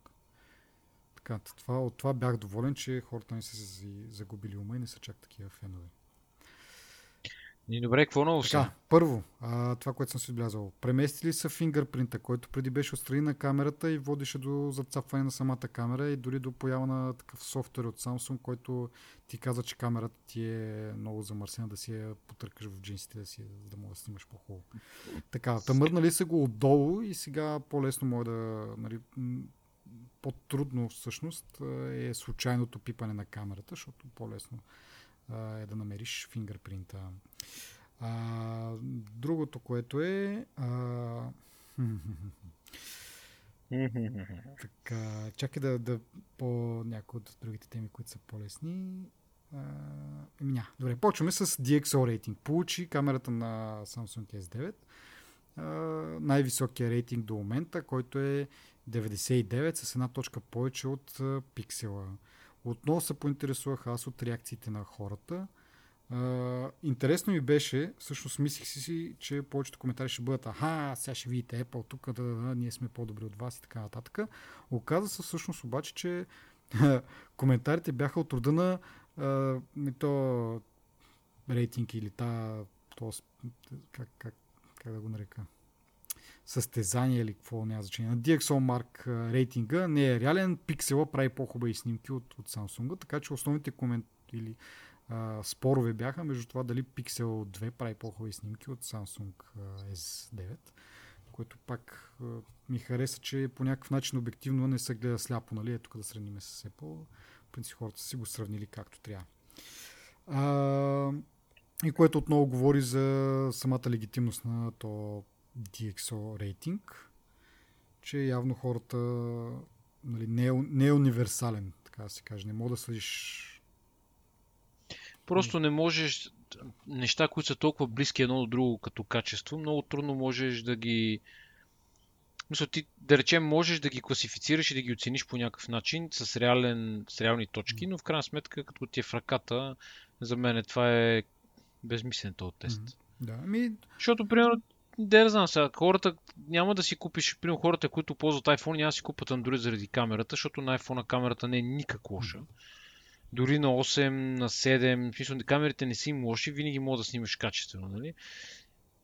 Така, това, от това бях доволен, че хората не са загубили ума и не са чак такива фенове. И добре, какво ново така, Първо, а, това, което съм си отбелязал. Преместили са фингърпринта, който преди беше отстрани на камерата и водеше до зацапване на самата камера и дори до поява на такъв софтуер от Samsung, който ти каза, че камерата ти е много замърсена да си я потъркаш в джинсите, да си, да мога да снимаш по-хубаво. Така, тъмърнали са го отдолу и сега по-лесно може да... Нали, по-трудно всъщност е случайното пипане на камерата, защото по-лесно е да намериш фингърпринта. А, другото, което е... А... така, чакай да, да по някои от другите теми, които са по-лесни. А, ня. Добре, почваме с DxO рейтинг. Получи камерата на Samsung S9 а, най-високия рейтинг до момента, който е 99 с една точка повече от пиксела. Отново се поинтересувах аз от реакциите на хората. Uh, интересно ми беше, всъщност мислих си, че повечето коментари ще бъдат аха, сега ще видите Apple тук, да, да, да, ние сме по-добри от вас и така нататък. Оказа се всъщност обаче, че коментарите бяха от рода на uh, то рейтинг или та, то, как, как, как да го нарека, състезание или какво няма значение. На DxOMark рейтинга не е реален, пиксела прави по-хубави снимки от, от Samsung, така че основните коментари или а, спорове бяха между това дали Pixel 2 прави по-хубави снимки от Samsung S9, което пак а, ми хареса, че по някакъв начин обективно не се гледа сляпо, нали? Ето да сравним с Apple. В принцип хората си го сравнили както трябва. А, и което отново говори за самата легитимност на то DxO рейтинг, че явно хората нали, не, е, не е универсален, така да се каже. Не мога да съдиш Просто не можеш неща, които са толкова близки едно до друго като качество, много трудно можеш да ги мисля, ти, да речем, можеш да ги класифицираш и да ги оцениш по някакъв начин с, реален, с реални точки, но в крайна сметка, като ти е в ръката, за мен това е безмислен този тест. Mm-hmm. Да, ми... Защото, примерно, да не знам сега, хората няма да си купиш, примерно хората, които ползват iPhone, няма да си купат Android заради камерата, защото на iPhone камерата не е никак лоша. Дори на 8, на 7, в смисъл, камерите не са им лоши, винаги мога да снимаш качествено, нали?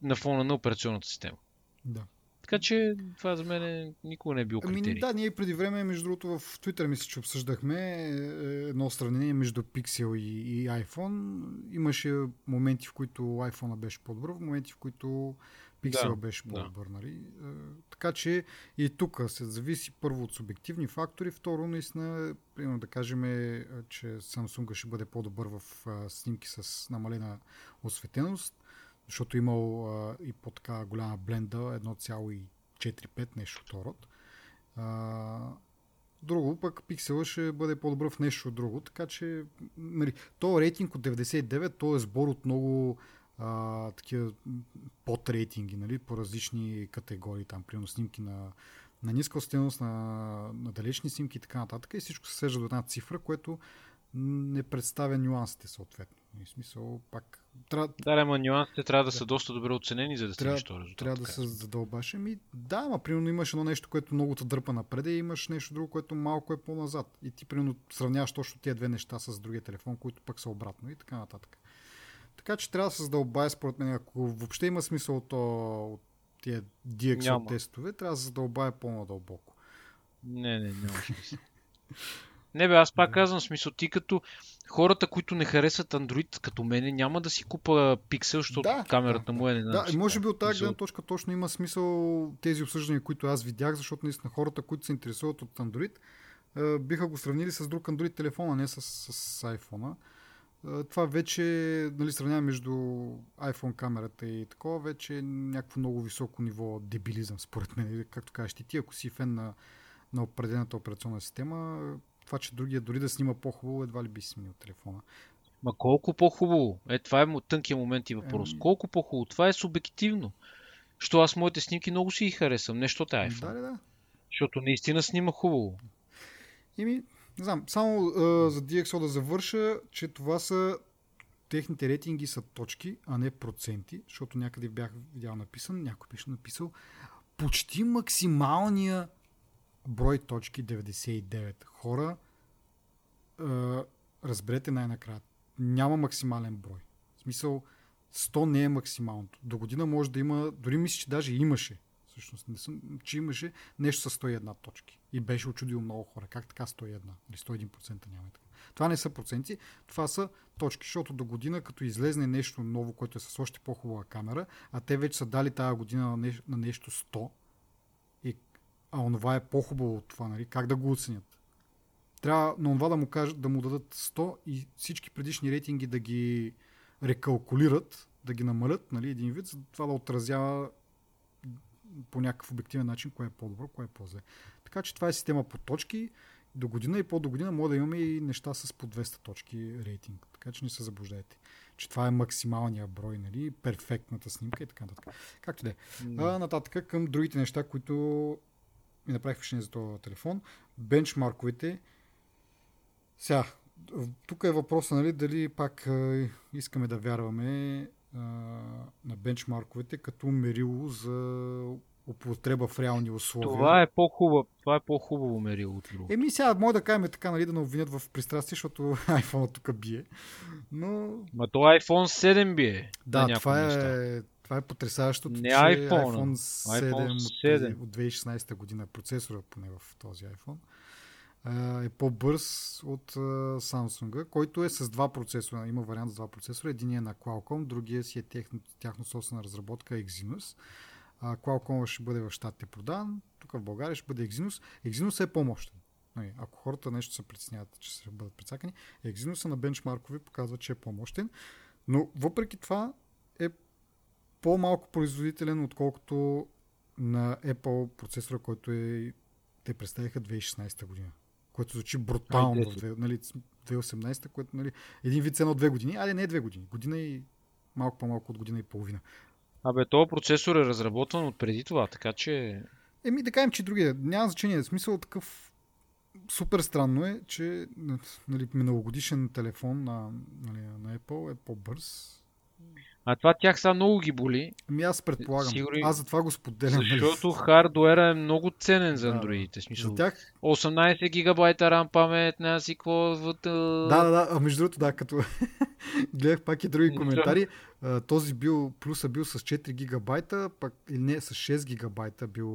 На фона на операционната система. Да. Така че това за мен никога не е било критерий. Ами, да, ние преди време, между другото, в Twitter мисля, че обсъждахме е, едно сравнение между Pixel и, и iPhone. Имаше моменти, в които iPhone беше по-добър, в моменти, в които Pixel да, беше по-добър. Да. Нали? Е, така че и тук се зависи първо от субективни фактори, второ наистина, примерно да кажем, е, че Samsung ще бъде по-добър в снимки с намалена осветеност, защото имал а, и по-така голяма бленда, 1,45 нещо от род. А, друго, пък пиксела ще бъде по-добър в нещо друго, така че нали, то рейтинг от 99, то е сбор от много а, такива подрейтинги, нали, по различни категории, там, примерно снимки на, на ниска стеност, на, на далечни снимки и така нататък. И всичко се свежда до една цифра, което не представя нюансите съответно. В смисъл, пак... Трябва... Да, ама нюансите трябва да, да са доста добре оценени, за да стигнеш този резултат. Трябва да се задълбаш. Ами, да, ама примерно имаш едно нещо, което много те дърпа напред и имаш нещо друго, което малко е по-назад. И ти примерно сравняваш точно тези две неща с другия телефон, които пък са обратно и така нататък. Така че трябва да се задълбая според мен. Ако въобще има смисъл от, от тия DXO Няма. тестове, трябва да се задълбая по-надълбоко. Не, не, няма смисъл. Не бе, аз пак казвам, смисъл, ти като хората, които не харесват Android, като мене, няма да си купа пиксел, защото да, камерата да, му е не Да, и може би от тази гледна точка точно има смисъл тези обсъждания, които аз видях, защото наистина хората, които се интересуват от Android, биха го сравнили с друг Android телефон, а не с, с iPhone. Това вече, нали, сравняваме между iPhone камерата и такова, вече е някакво много високо ниво дебилизъм, според мен. Както кажеш ти, ако си фен на, на определената операционна система, това, че другия дори да снима по-хубаво, едва ли би сменил телефона. Ма колко по-хубаво? Е, това е тънкият момент и въпрос. Ем... Колко по-хубаво? Това е субективно. Що аз моите снимки много си ги харесвам. Нещо е iPhone. Да, да. Защото наистина снима хубаво. Еми, не знам, само а, за DxO да завърша, че това са техните рейтинги са точки, а не проценти, защото някъде бях видял написан, някой беше написал почти максималния брой точки 99 хора. А, разберете най-накрая. Няма максимален брой. В смисъл, 100 не е максималното. До година може да има, дори мисля, че даже имаше всъщност не съм, че имаше нещо с 101 точки. И беше очудил много хора. Как така 101? Или 101% няма така. Това не са проценти, това са точки, защото до година, като излезне нещо ново, което е с още по-хубава камера, а те вече са дали тази година на, нещо, на нещо 100, и, а онова е по-хубаво от това, нали? как да го оценят? Трябва на това да му, кажат, да му дадат 100 и всички предишни рейтинги да ги рекалкулират, да ги намалят, нали, един вид, за това да отразява по някакъв обективен начин кое е по-добро, кое е по-зле. Така че това е система по точки. До година и по-до година може да имаме и неща с по 200 точки рейтинг. Така че не се заблуждайте. Че това е максималния брой, нали? Перфектната снимка и така нататък. Както да е. Нататък към другите неща, които ми направих впечатление за този телефон. Бенчмарковете. Сега, тук е въпросът, нали, дали пак искаме да вярваме на бенчмарковете като мерило за употреба в реални условия. Това е по-хубаво, това е по-хубаво мерило от друго. Еми сега може да кажем така, нали, да не обвинят в пристрастие, защото iPhone тук бие. Но... Ма то iPhone 7 бие. Да, това е, това е потрясаващото, не че iPhone, iPhone 7, iPhone 7. от 2016 година, процесора поне в този iPhone, е по-бърз от Samsung, който е с два процесора. Има вариант с два процесора. Един е на Qualcomm, другия си е техно, тяхно собствена разработка Exynos. Qualcomm ще бъде в щатите продан, тук в България ще бъде Exynos. Exynos е по-мощен. Нали, ако хората нещо се притесняват, че ще бъдат прецакани, Exynos на бенчмаркови показва, че е по-мощен, но въпреки това е по-малко производителен, отколкото на Apple процесора, който е, те представиха 2016 година което звучи брутално в нали, 2018, което нали, един вид едно две години, али не две години, година и малко по-малко от година и половина. Абе, този процесор е разработван от преди това, така че... Еми, да кажем, че другия. Няма значение. В смисъл такъв супер странно е, че нали, миналогодишен телефон на, нали, на Apple е по-бърз а това тях са много ги боли. Ами аз предполагам. Сигурно... Аз за това го споделям. Защото хардуера е много ценен за андроидите. Смисъл, за тях... 18 гигабайта RAM памет, не си какво. Да, да, да. А между другото, да, като гледах пак и други коментари, този бил, плюса бил с 4 гигабайта, пак или не, с 6 гигабайта бил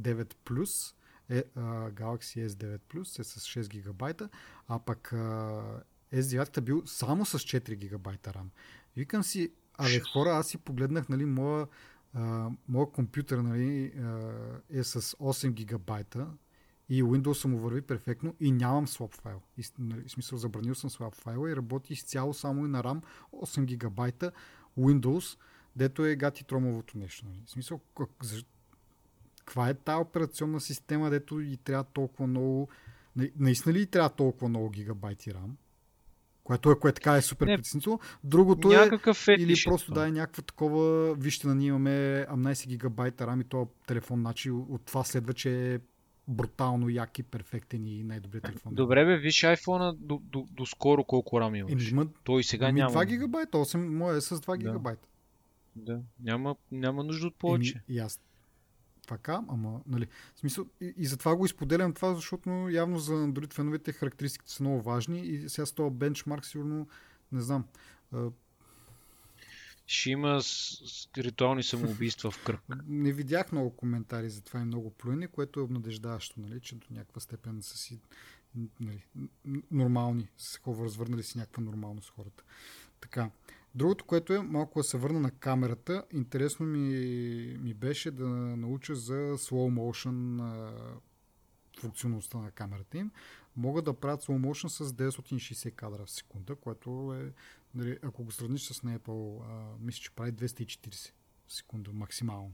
9 плюс. Е, Galaxy S9 Plus е с 6 гигабайта, а пък S9 бил само с 4 гигабайта RAM. Викам си, Абе, хора, аз си погледнах, нали, моя, а, моя компютър нали, а, е с 8 гигабайта и Windows му върви перфектно и нямам swap файл. И, нали, в смисъл, забранил съм swap файла и работи изцяло само и на RAM 8 гигабайта Windows, дето е гати тромовото нещо. Нали. В смисъл, как, за, каква е тази операционна система, дето и трябва толкова много Наистина ли трябва толкова много гигабайти RAM? Което е, което така е супер притеснително. Другото е, или просто да е някаква такова, вижте, на ние имаме 18 гигабайта RAM и този телефон, значи от това следва, че е брутално як и перфектен и най-добрият телефон. Добре бе, виж iPhone до, до, до скоро колко RAM имаш. Има, Той сега ами няма. 2 гигабайта, 8, моя е с 2 да. гигабайта. Да, няма, няма нужда от повече. Еми, и аз така, ама, нали, в смисъл, и, и затова го изподелям това, защото явно за Android феновете характеристиките са много важни и сега с този бенчмарк сигурно, не знам. Ще има с, ритуални самоубийства в кръг. Не видях много коментари за това и много плюни, което е обнадеждаващо, нали, че до някаква степен са си нали, нормални, с развърнали си някаква нормалност хората. Така. Другото, което е, малко да се върна на камерата, интересно ми, ми беше да науча за slow motion а, функционалността на камерата им. Могат да правят slow motion с 960 кадра в секунда, което е, нали, ако го сравниш с Apple, а, мисля, че прави 240 в секунда максимално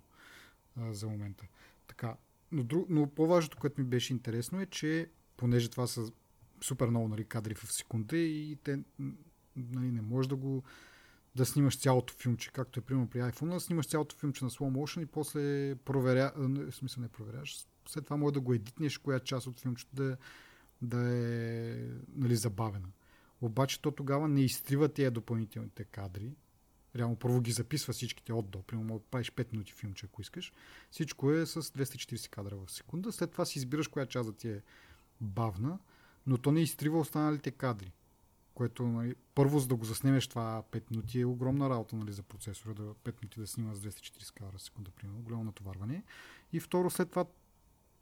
а, за момента. Така. Но, друг, но по-важното, което ми беше интересно е, че понеже това са супер много нали, кадри в секунда и те нали, не можеш да го да снимаш цялото филмче, както е примерно при iPhone, да снимаш цялото филмче на slow motion и после проверя, в смисъл не проверяш, след това може да го едитнеш, коя част от филмчето да, да е нали, забавена. Обаче то тогава не изтрива тези допълнителните кадри. Реално първо ги записва всичките от до. Примерно правиш 5 минути филмче, ако искаш. Всичко е с 240 кадра в секунда. След това си избираш коя част да ти е бавна, но то не изтрива останалите кадри. Което нали, първо за да го заснемеш това 5 минути е огромна работа нали, за процесора, да 5 минути да снима с 240 кадра секунда, примерно, голямо натоварване. И второ, след това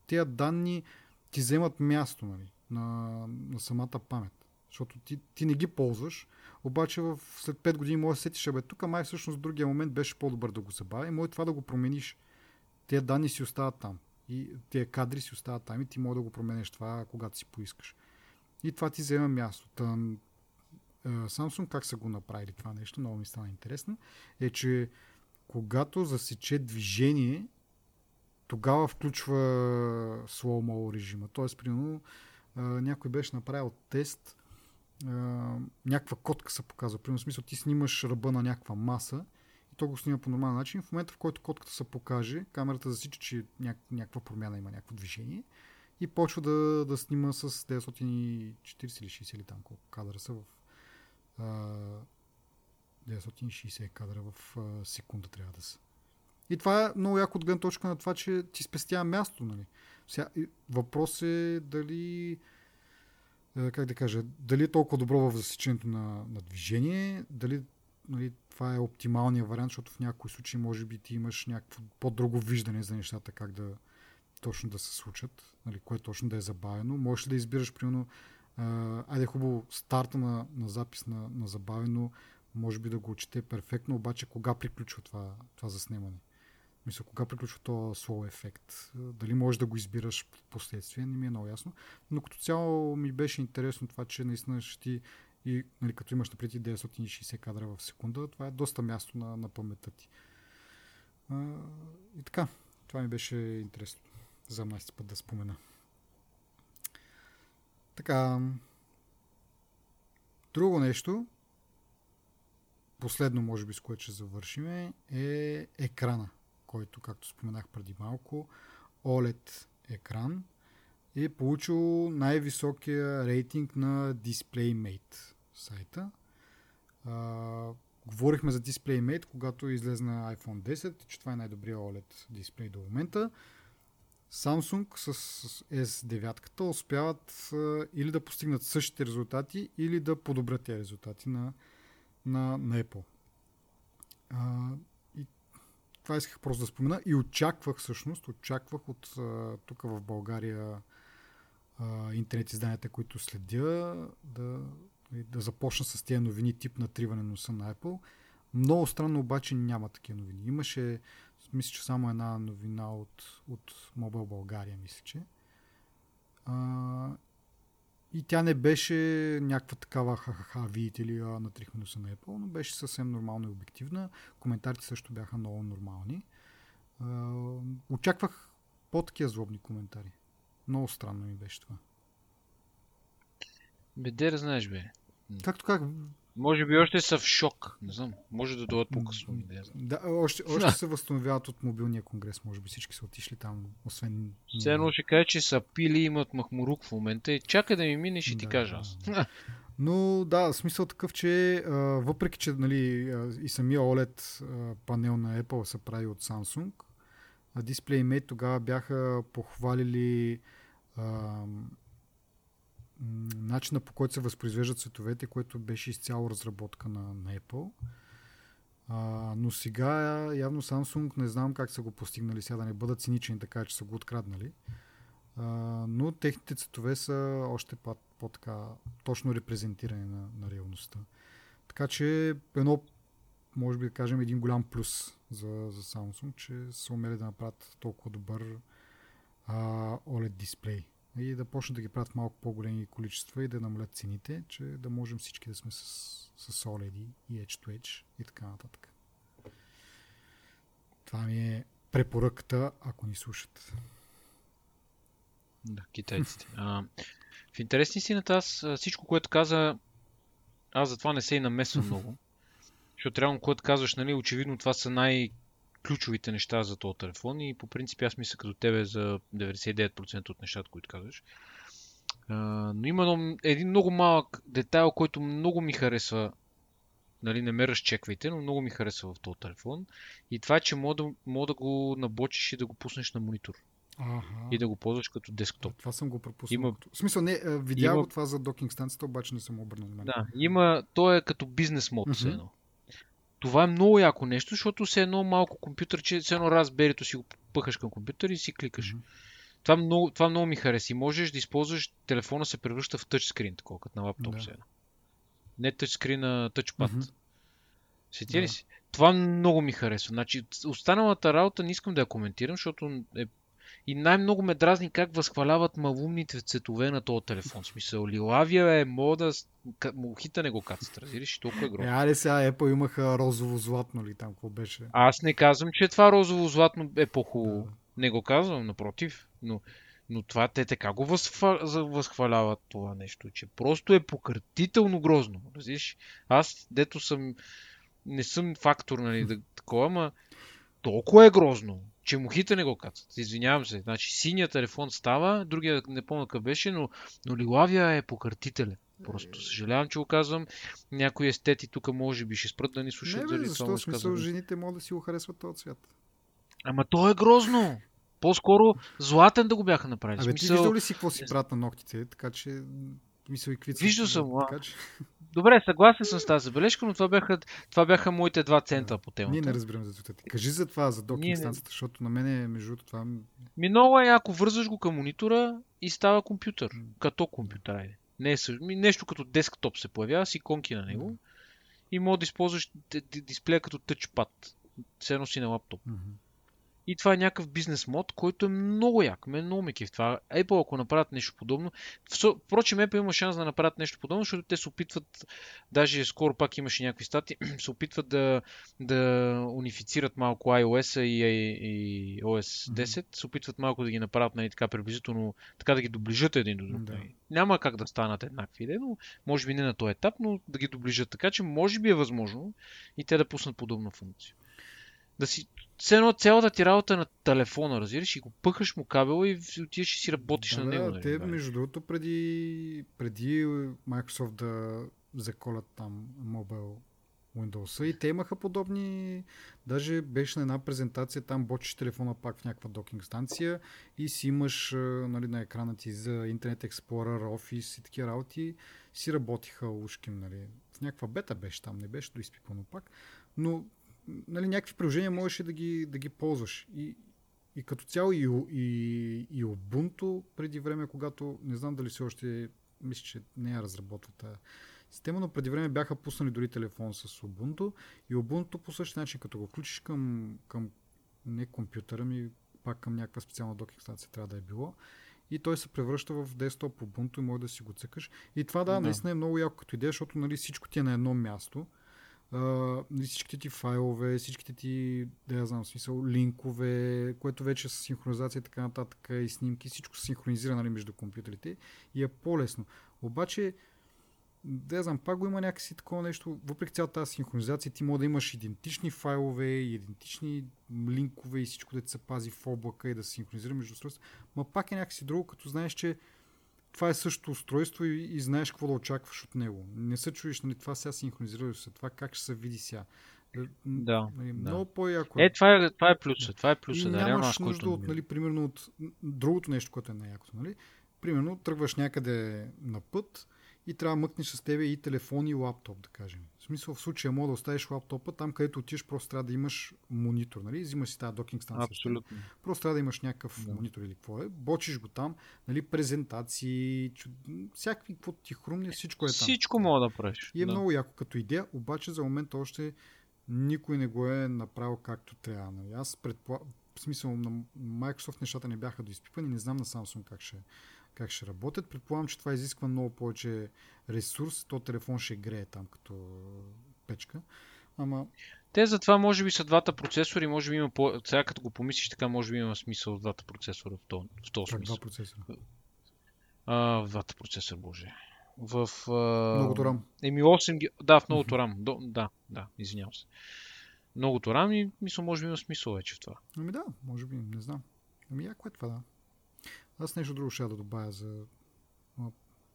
тези данни ти вземат място нали, на, на самата памет. Защото ти, ти не ги ползваш, обаче в, след 5 години може да сетиш, бе, тук май всъщност другия момент беше по-добър да го забавя и може това да го промениш. Тези данни си остават там. И тези кадри си остават там и ти може да го променеш това, когато си поискаш. И това ти взема място. Тън, Samsung как са го направили това нещо, много ми стана интересно, е, че когато засече движение, тогава включва slow-mo режима. Тоест, примерно, някой беше направил тест, някаква котка се показва. Примерно, в смисъл, ти снимаш ръба на някаква маса и то го снима по нормален начин. В момента, в който котката се покаже, камерата засича, че някаква промяна има, някакво движение и почва да, да снима с 940 или 60 или там колко кадра са в 960 кадра в секунда трябва да са. И това е много яко от гледна точка на това, че ти спестява място. Нали? Сега, въпрос е дали как да кажа, дали е толкова добро в засичането на, на движение, дали нали, това е оптималният вариант, защото в някои случаи може би ти имаш някакво по-друго виждане за нещата, как да точно да се случат, нали, кое точно да е забавено. Можеш да избираш, примерно, айде хубаво, старта на, на запис на, на забавено, може би да го чете перфектно, обаче кога приключва това, това заснемане? Мисля, кога приключва този слоу ефект? Дали можеш да го избираш в последствие, не ми е много ясно. Но като цяло ми беше интересно това, че наистина ще ти и нали, като имаш напред 960 кадра в секунда, това е доста място на, на паметта ти. А, и така, това ми беше интересно за 17 път да спомена. Така. Друго нещо, последно може би с което ще завършим е екрана, който, както споменах преди малко, OLED екран е получил най-високия рейтинг на DisplayMate сайта. А, говорихме за DisplayMate, когато излезна iPhone 10, че това е най-добрият OLED дисплей до момента. Samsung с S9 успяват или да постигнат същите резултати, или да подобрят тези резултати на, на, на Apple. А, и това исках просто да спомена. И очаквах всъщност, очаквах от тук в България интернет изданията, които следя, да, да започна с тези новини тип на триване носа на Apple. Много странно обаче няма такива новини. Имаше мисля, че само една новина от, от Mobile България, мисля, че. А, и тя не беше някаква такава ха-ха-ха, видите ли, натрихме се на Apple, но беше съвсем нормална и обективна. Коментарите също бяха много нормални. А, очаквах по-такива злобни коментари. Много странно ми беше това. Бе, де да знаеш, бе. Както как, може би още са в шок. Не знам. Може да дойдат по-късно. Да, още, още се възстановяват от мобилния конгрес. Може би всички са отишли там, освен... Все едно ще кажа, че са пили и имат махмурук в момента и чакай да ми мине, ще да, ти кажа аз. Но да, смисъл такъв, че въпреки, че нали, и самия OLED панел на Apple се прави от Samsung, DisplayMate тогава бяха похвалили начина по който се възпроизвеждат цветовете, което беше изцяло разработка на, на Apple. А, но сега явно Samsung не знам как са го постигнали, сега да не бъдат цинични така, че са го откраднали. А, но техните цветове са още по, по-така точно репрезентирани на, на реалността. Така че едно, може би да кажем, един голям плюс за, за Samsung, че са умели да направят толкова добър а, OLED дисплей и да почнат да ги правят малко по-големи количества и да намалят цените, че да можем всички да сме с, с OLED и Edge to Edge и така нататък. Това ми е препоръката, ако ни слушат. Да, китайците. А, в интересни си на аз всичко, което каза, аз затова не се и намесвам много. Защото реално, което казваш, нали, очевидно това са най- ключовите неща за този телефон и по принцип аз мисля като тебе за 99% от нещата, които казваш. Но има едно, един много малък детайл, който много ми харесва. Нали, не ме разчеквайте, но много ми харесва в този телефон. И това е, че мога да, мога да го набочиш и да го пуснеш на монитор. Ага. И да го ползваш като десктоп. Това съм го пропуснал. Има... В смисъл, не, видях има... го това за докинг станцията, обаче не съм обърнал на Да, има, то е като бизнес мод, mm-hmm. едно това е много яко нещо, защото се едно малко компютър, че се едно разберито си го пъхаш към компютър и си кликаш. Mm-hmm. Това, много, това много ми хареса. И можеш да използваш телефона се превръща в тъчскрин, такова като на лаптоп да. сега. Не тъчскрин, а тъчпад. Mm-hmm. Сети ли си? Това много ми харесва. Значи, останалата работа не искам да я коментирам, защото е и най-много ме дразни как възхваляват малумните цветове на този телефон. В смисъл, лилавия е мода, мухите не го кацат, разбираш, толкова е грозно. Е, аре сега Apple имаха розово-златно ли там, какво беше? Аз не казвам, че това розово-златно е по-хубаво. Да. Не го казвам, напротив. Но, но това те така го възхва... възхваляват това нещо, че просто е пократително грозно. Разбираш? Аз, дето съм, не съм фактор, нали, да, такова, ама толкова е грозно че мухите не го кацат. Извинявам се. Значи синият телефон става, другия не помня какъв беше, но, но лилавия е покъртителен. Просто съжалявам, че го казвам. Някои естети тук може би ще спрат да ни слушат. Не, бе, защо това, смисъл жените могат да си го харесват този цвят? Ама то е грозно. По-скоро златен да го бяха направили. Абе, смисъл... ти виждал ли си какво си правят на ногтите? Така че мисъл и какви Виждал съм, така, че... Добре, съгласен съм с тази забележка, но това бяха, това бяха моите два цента да. по темата. Ние не разбираме за това. Кажи за това, за докинг станцията, защото на мен е между това... Ми много е, ако вързваш го към монитора и става компютър. Като компютър, айде. Не е също. Нещо като десктоп се появява с иконки на него. И може да използваш дисплея като тъчпад. Все едно си на лаптоп. Mm-hmm. И това е някакъв бизнес мод, който е много як. Мен много ме в това. Apple, ако направят нещо подобно. Впрочем, Apple има шанс да направят нещо подобно, защото те се опитват, даже скоро пак имаше някакви стати, се опитват да, да унифицират малко iOS и, и OS 10. Mm-hmm. Се опитват малко да ги направят нали, така приблизително, така да ги доближат един до друг. Да. Нали. Няма как да станат еднакви, но може би не на този етап, но да ги доближат така, че може би е възможно и те да пуснат подобна функция да си все едно цялата ти работа на телефона, разбираш, и го пъхаш му кабела и отиваш и си работиш да, на него. Да, нали, те, между другото, преди, преди Microsoft да заколят там Mobile Windows и те имаха подобни, даже беше на една презентация, там бочиш телефона пак в някаква докинг станция и си имаш нали, на екрана ти за Internet Explorer, Office и такива работи, си работиха ушким, нали. В някаква бета беше там, не беше доизпипано пак, но нали, някакви приложения можеше да ги, да ги ползваш. И, и като цяло и, и, и Ubuntu преди време, когато не знам дали все още мисля, че не я разработва тази система, но преди време бяха пуснали дори телефон с Ubuntu и Ubuntu по същия начин, като го включиш към, към не компютъра ми, пак към някаква специална докинг станция трябва да е било, и той се превръща в десктоп Ubuntu и може да си го цъкаш. И това да, да. наистина е много яко като идея, защото нали, всичко ти е на едно място uh, всичките ти файлове, всичките ти, да я знам, смисъл, линкове, което вече с синхронизация и така нататък и снимки, всичко се синхронизира нали, между компютрите и е по-лесно. Обаче, да я знам, пак го има някакси такова нещо, въпреки цялата тази синхронизация, ти може да имаш идентични файлове идентични линкове и всичко да ти се пази в облака и да се синхронизира между устройства, но пак е някакси друго, като знаеш, че това е същото устройство и, и знаеш какво да очакваш от него. Не се чуеш, нали, това сега синхронизира се, това как ще се види сега. Е, да, нали, да. Много по-яко. Е, е това е, това е плюса. Това е плюса. И да, нямаш нужда който... от, нали, примерно, от другото нещо, което е най-якото. Нали? Примерно, тръгваш някъде на път и трябва да мъкнеш с тебе и телефон и лаптоп, да кажем. Смисъл в случая мога да оставиш лаптопа там, където отиш, просто трябва да имаш монитор, нали? Взимаш си тази докинг станция. Абсолютно. Просто трябва да имаш някакъв да. монитор или какво е. Бочиш го там, нали? Презентации, чуд... всякакви, какво ти хрумне, всичко е там. Всичко мога да правиш. И е да. много яко като идея, обаче за момента още никой не го е направил както трябва. Нали? Аз предполагам, в смисъл на Microsoft нещата не бяха доизпипани, не знам на Samsung как ще, как ще работят. Предполагам, че това изисква много повече ресурс. То телефон ще грее там като печка. Ама... Те затова може би са двата процесори, може би има по... Сега като го помислиш така, може би има смисъл в двата процесора в този, в Как смисъл. два процесора? А, в двата процесора, боже. В... А... Многото рам. Еми 8 ги... Да, в многото рам. До... Да, да, извинявам се. Многото рам и мисля, може би има смисъл вече в това. Ами да, може би, не знам. Ами яко е това, да. Аз нещо друго ще да добавя за...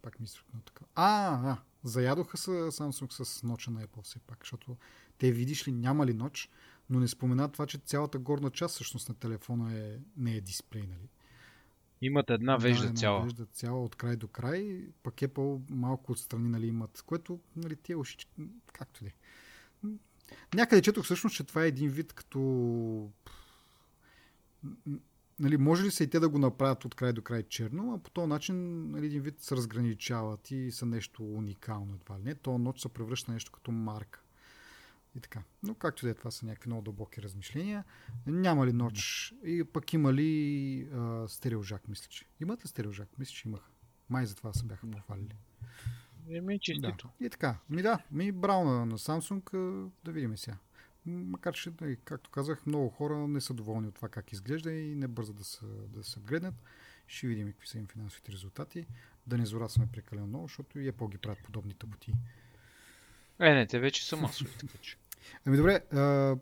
Пак ми на така. А, а, заядоха се Samsung с ноча на Apple все пак, защото те видиш ли няма ли ноч, но не споменат това, че цялата горна част всъщност на телефона е, не е дисплей, нали? Имат една вежда да, една цяла. Вежда цяла от край до край, пък Apple малко отстрани нали, имат, което нали, тия ушички, както ли. Някъде четох всъщност, че това е един вид като нали, може ли се и те да го направят от край до край черно, а по този начин нали, един вид се разграничават и са нещо уникално едва ли не. То ноч се превръща нещо като марка. И така. Но както и да е, това са някакви много дълбоки размишления. Няма ли ноч? И пък има ли а, стереожак, мисля, че. Имат ли стереожак? Мисля, че имаха. Май за това се бяха похвалили. Еми. Да. И така. Ми да, ми браво на, на Samsung, да видим сега. Макар, че, нали, както казах, много хора не са доволни от това как изглежда и не бързат да се, да се апгрейднат. Ще видим какви са им финансовите резултати. Да не зорасваме прекалено много, защото и Apple ги правят подобни тъпоти. Е, не, те вече са масови, така че. Ами добре, а,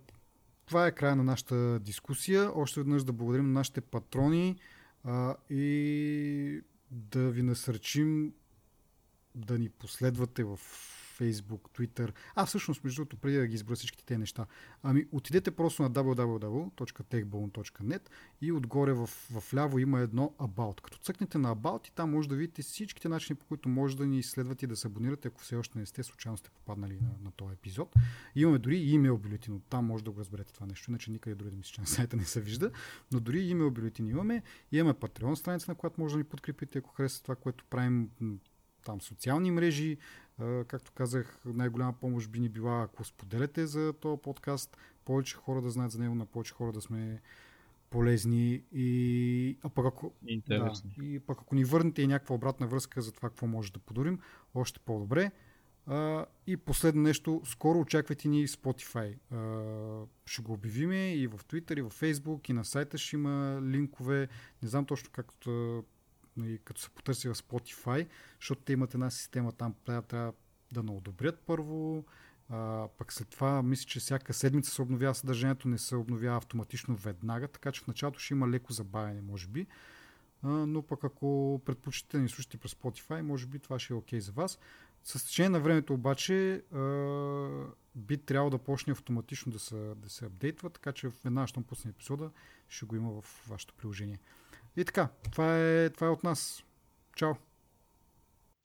това е края на нашата дискусия. Още веднъж да благодарим на нашите патрони а, и да ви насърчим да ни последвате в Facebook, Twitter. А, всъщност, между другото, преди да ги изброя всичките тези неща, ами отидете просто на www.techbone.net и отгоре в, в ляво има едно About. Като цъкнете на About и там може да видите всичките начини, по които може да ни изследвате и да се абонирате, ако все още не сте, случайно сте попаднали на, на този епизод. Имаме дори имейл бюлетин, от там може да го разберете това нещо, иначе никъде други да мисля, че на сайта не се вижда, но дори имейл бюлетин имаме. И имаме Patreon страница, на която може да ни подкрепите, ако харесате това, което правим там социални мрежи. Както казах, най-голяма помощ би ни била, ако споделяте за този подкаст, повече хора да знаят за него, на повече хора да сме полезни и, а пък ако, да, и пък ако ни върнете и някаква обратна връзка за това какво може да подорим, още по-добре. А, и последно нещо, скоро очаквайте ни Spotify. А, ще го обявиме и в Twitter, и в Facebook, и на сайта ще има линкове. Не знам точно как нали, като се потърси в Spotify, защото те имат една система там, трябва, трябва да не одобрят първо, а, пък след това мисля, че всяка седмица се обновява съдържанието, не се обновява автоматично веднага, така че в началото ще има леко забавяне, може би. А, но пък ако предпочитате да ни слушате през Spotify, може би това ще е окей okay за вас. С течение на времето обаче а, би трябвало да почне автоматично да се, да се апдейтва, така че веднага, щом пусне епизода, ще го има в вашето приложение. И така, това е, това е от нас. Чао!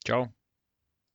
Чао!